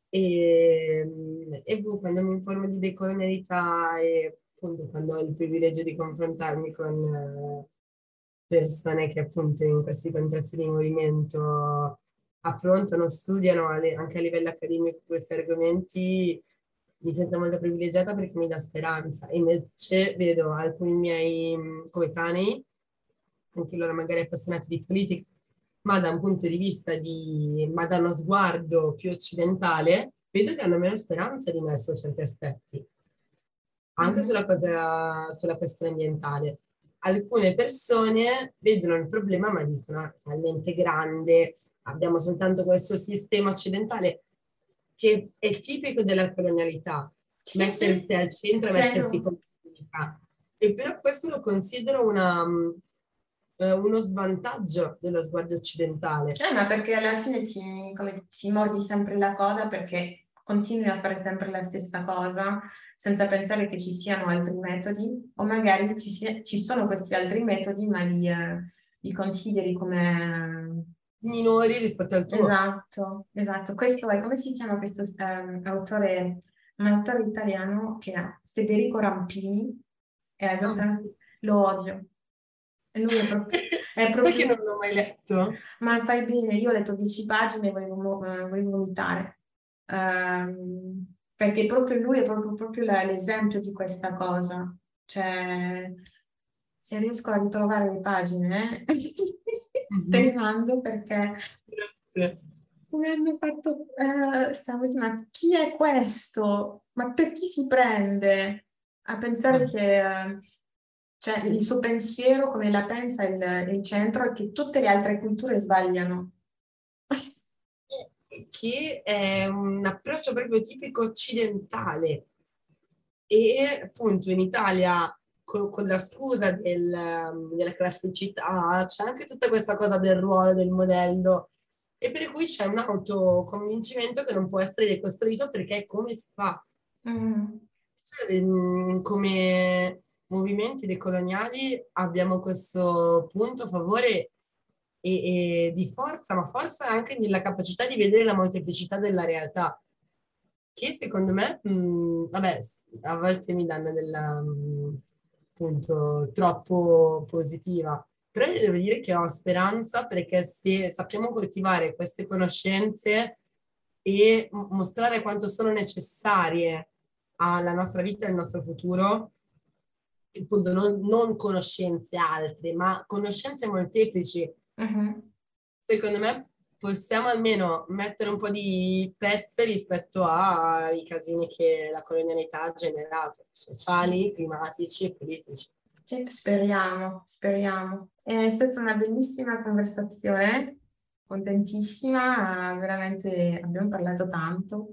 E, e boh, quando mi informo di decolonialità e appunto quando ho il privilegio di confrontarmi con eh, persone che appunto in questi contesti di movimento affrontano, studiano anche a livello accademico questi argomenti, mi sento molto privilegiata perché mi dà speranza. Invece vedo alcuni miei coetanei, anche loro magari appassionati di politica, ma da un punto di vista di, ma da uno sguardo più occidentale, vedo che hanno meno speranza di me su certi aspetti, anche mm. sulla, cosa, sulla questione ambientale. Alcune persone vedono il problema ma dicono è talmente grande, abbiamo soltanto questo sistema occidentale che è tipico della colonialità, sì, mettersi sì. al centro e mettersi con politica. E però questo lo considero una, uh, uno svantaggio dello sguardo occidentale. Eh, ma perché alla fine ci, come, ci mordi sempre la coda perché continui a fare sempre la stessa cosa senza pensare che ci siano altri metodi o magari ci, ci sono questi altri metodi ma li, eh, li consideri come minori rispetto al tuo. Esatto, esatto. Questo è, come si chiama questo um, autore, un autore italiano che è Federico Rampini, è esattamente, oh, sì. lo odio. E lui è proprio... È proprio... Che non l'ho mai letto? Ma fai bene, io ho letto dieci pagine e volevo, uh, volevo vomitare. Um, perché proprio lui è proprio, proprio l'esempio di questa cosa. Cioè, se riesco a ritrovare le pagine, mm-hmm. te mando perché Grazie. mi hanno fatto, stavo dicendo, ma chi è questo? Ma per chi si prende a pensare mm. che uh, cioè, il suo pensiero, come la pensa il, il centro, è che tutte le altre culture sbagliano? che è un approccio proprio tipico occidentale e appunto in Italia con, con la scusa del, um, della classicità, c'è anche tutta questa cosa del ruolo, del modello, e per cui c'è un autoconvincimento che non può essere ricostruito perché è come si fa. Mm. Cioè, mm, come movimenti decoloniali abbiamo questo punto a favore e, e, di forza, ma forza anche nella capacità di vedere la molteplicità della realtà, che secondo me, mh, mm, vabbè, a volte mi danno della, mh, appunto troppo positiva. Però io devo dire che ho speranza perché se sappiamo coltivare queste conoscenze e mostrare quanto sono necessarie alla nostra vita e al nostro futuro, appunto non, non conoscenze altre, ma conoscenze molteplici. Uh-huh. Secondo me possiamo almeno mettere un po' di pezze rispetto ai casini che la colonialità ha generato, sociali, climatici e politici. speriamo, speriamo. È stata una bellissima conversazione, contentissima, veramente abbiamo parlato tanto.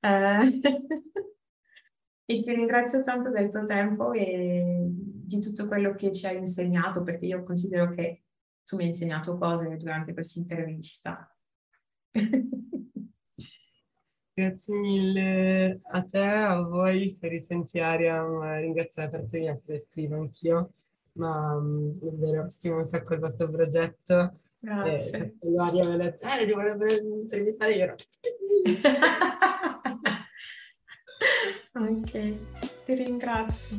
Eh, e ti ringrazio tanto del tuo tempo e di tutto quello che ci hai insegnato, perché io considero che tu mi hai insegnato cose durante questa intervista. Grazie mille a te, a voi, se risenti aria, ma ringrazio la Tartaglia per scrivo anch'io, ma um, davvero stimo un sacco il vostro progetto. Grazie. E Aria mi ha detto, eh, ti volevo intervistare io. ok, ti ringrazio.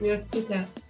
Grazie a te.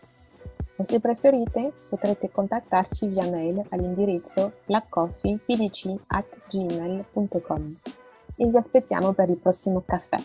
o se preferite potrete contattarci via mail all'indirizzo blackcoffeepdc.gmail.com e vi aspettiamo per il prossimo caffè.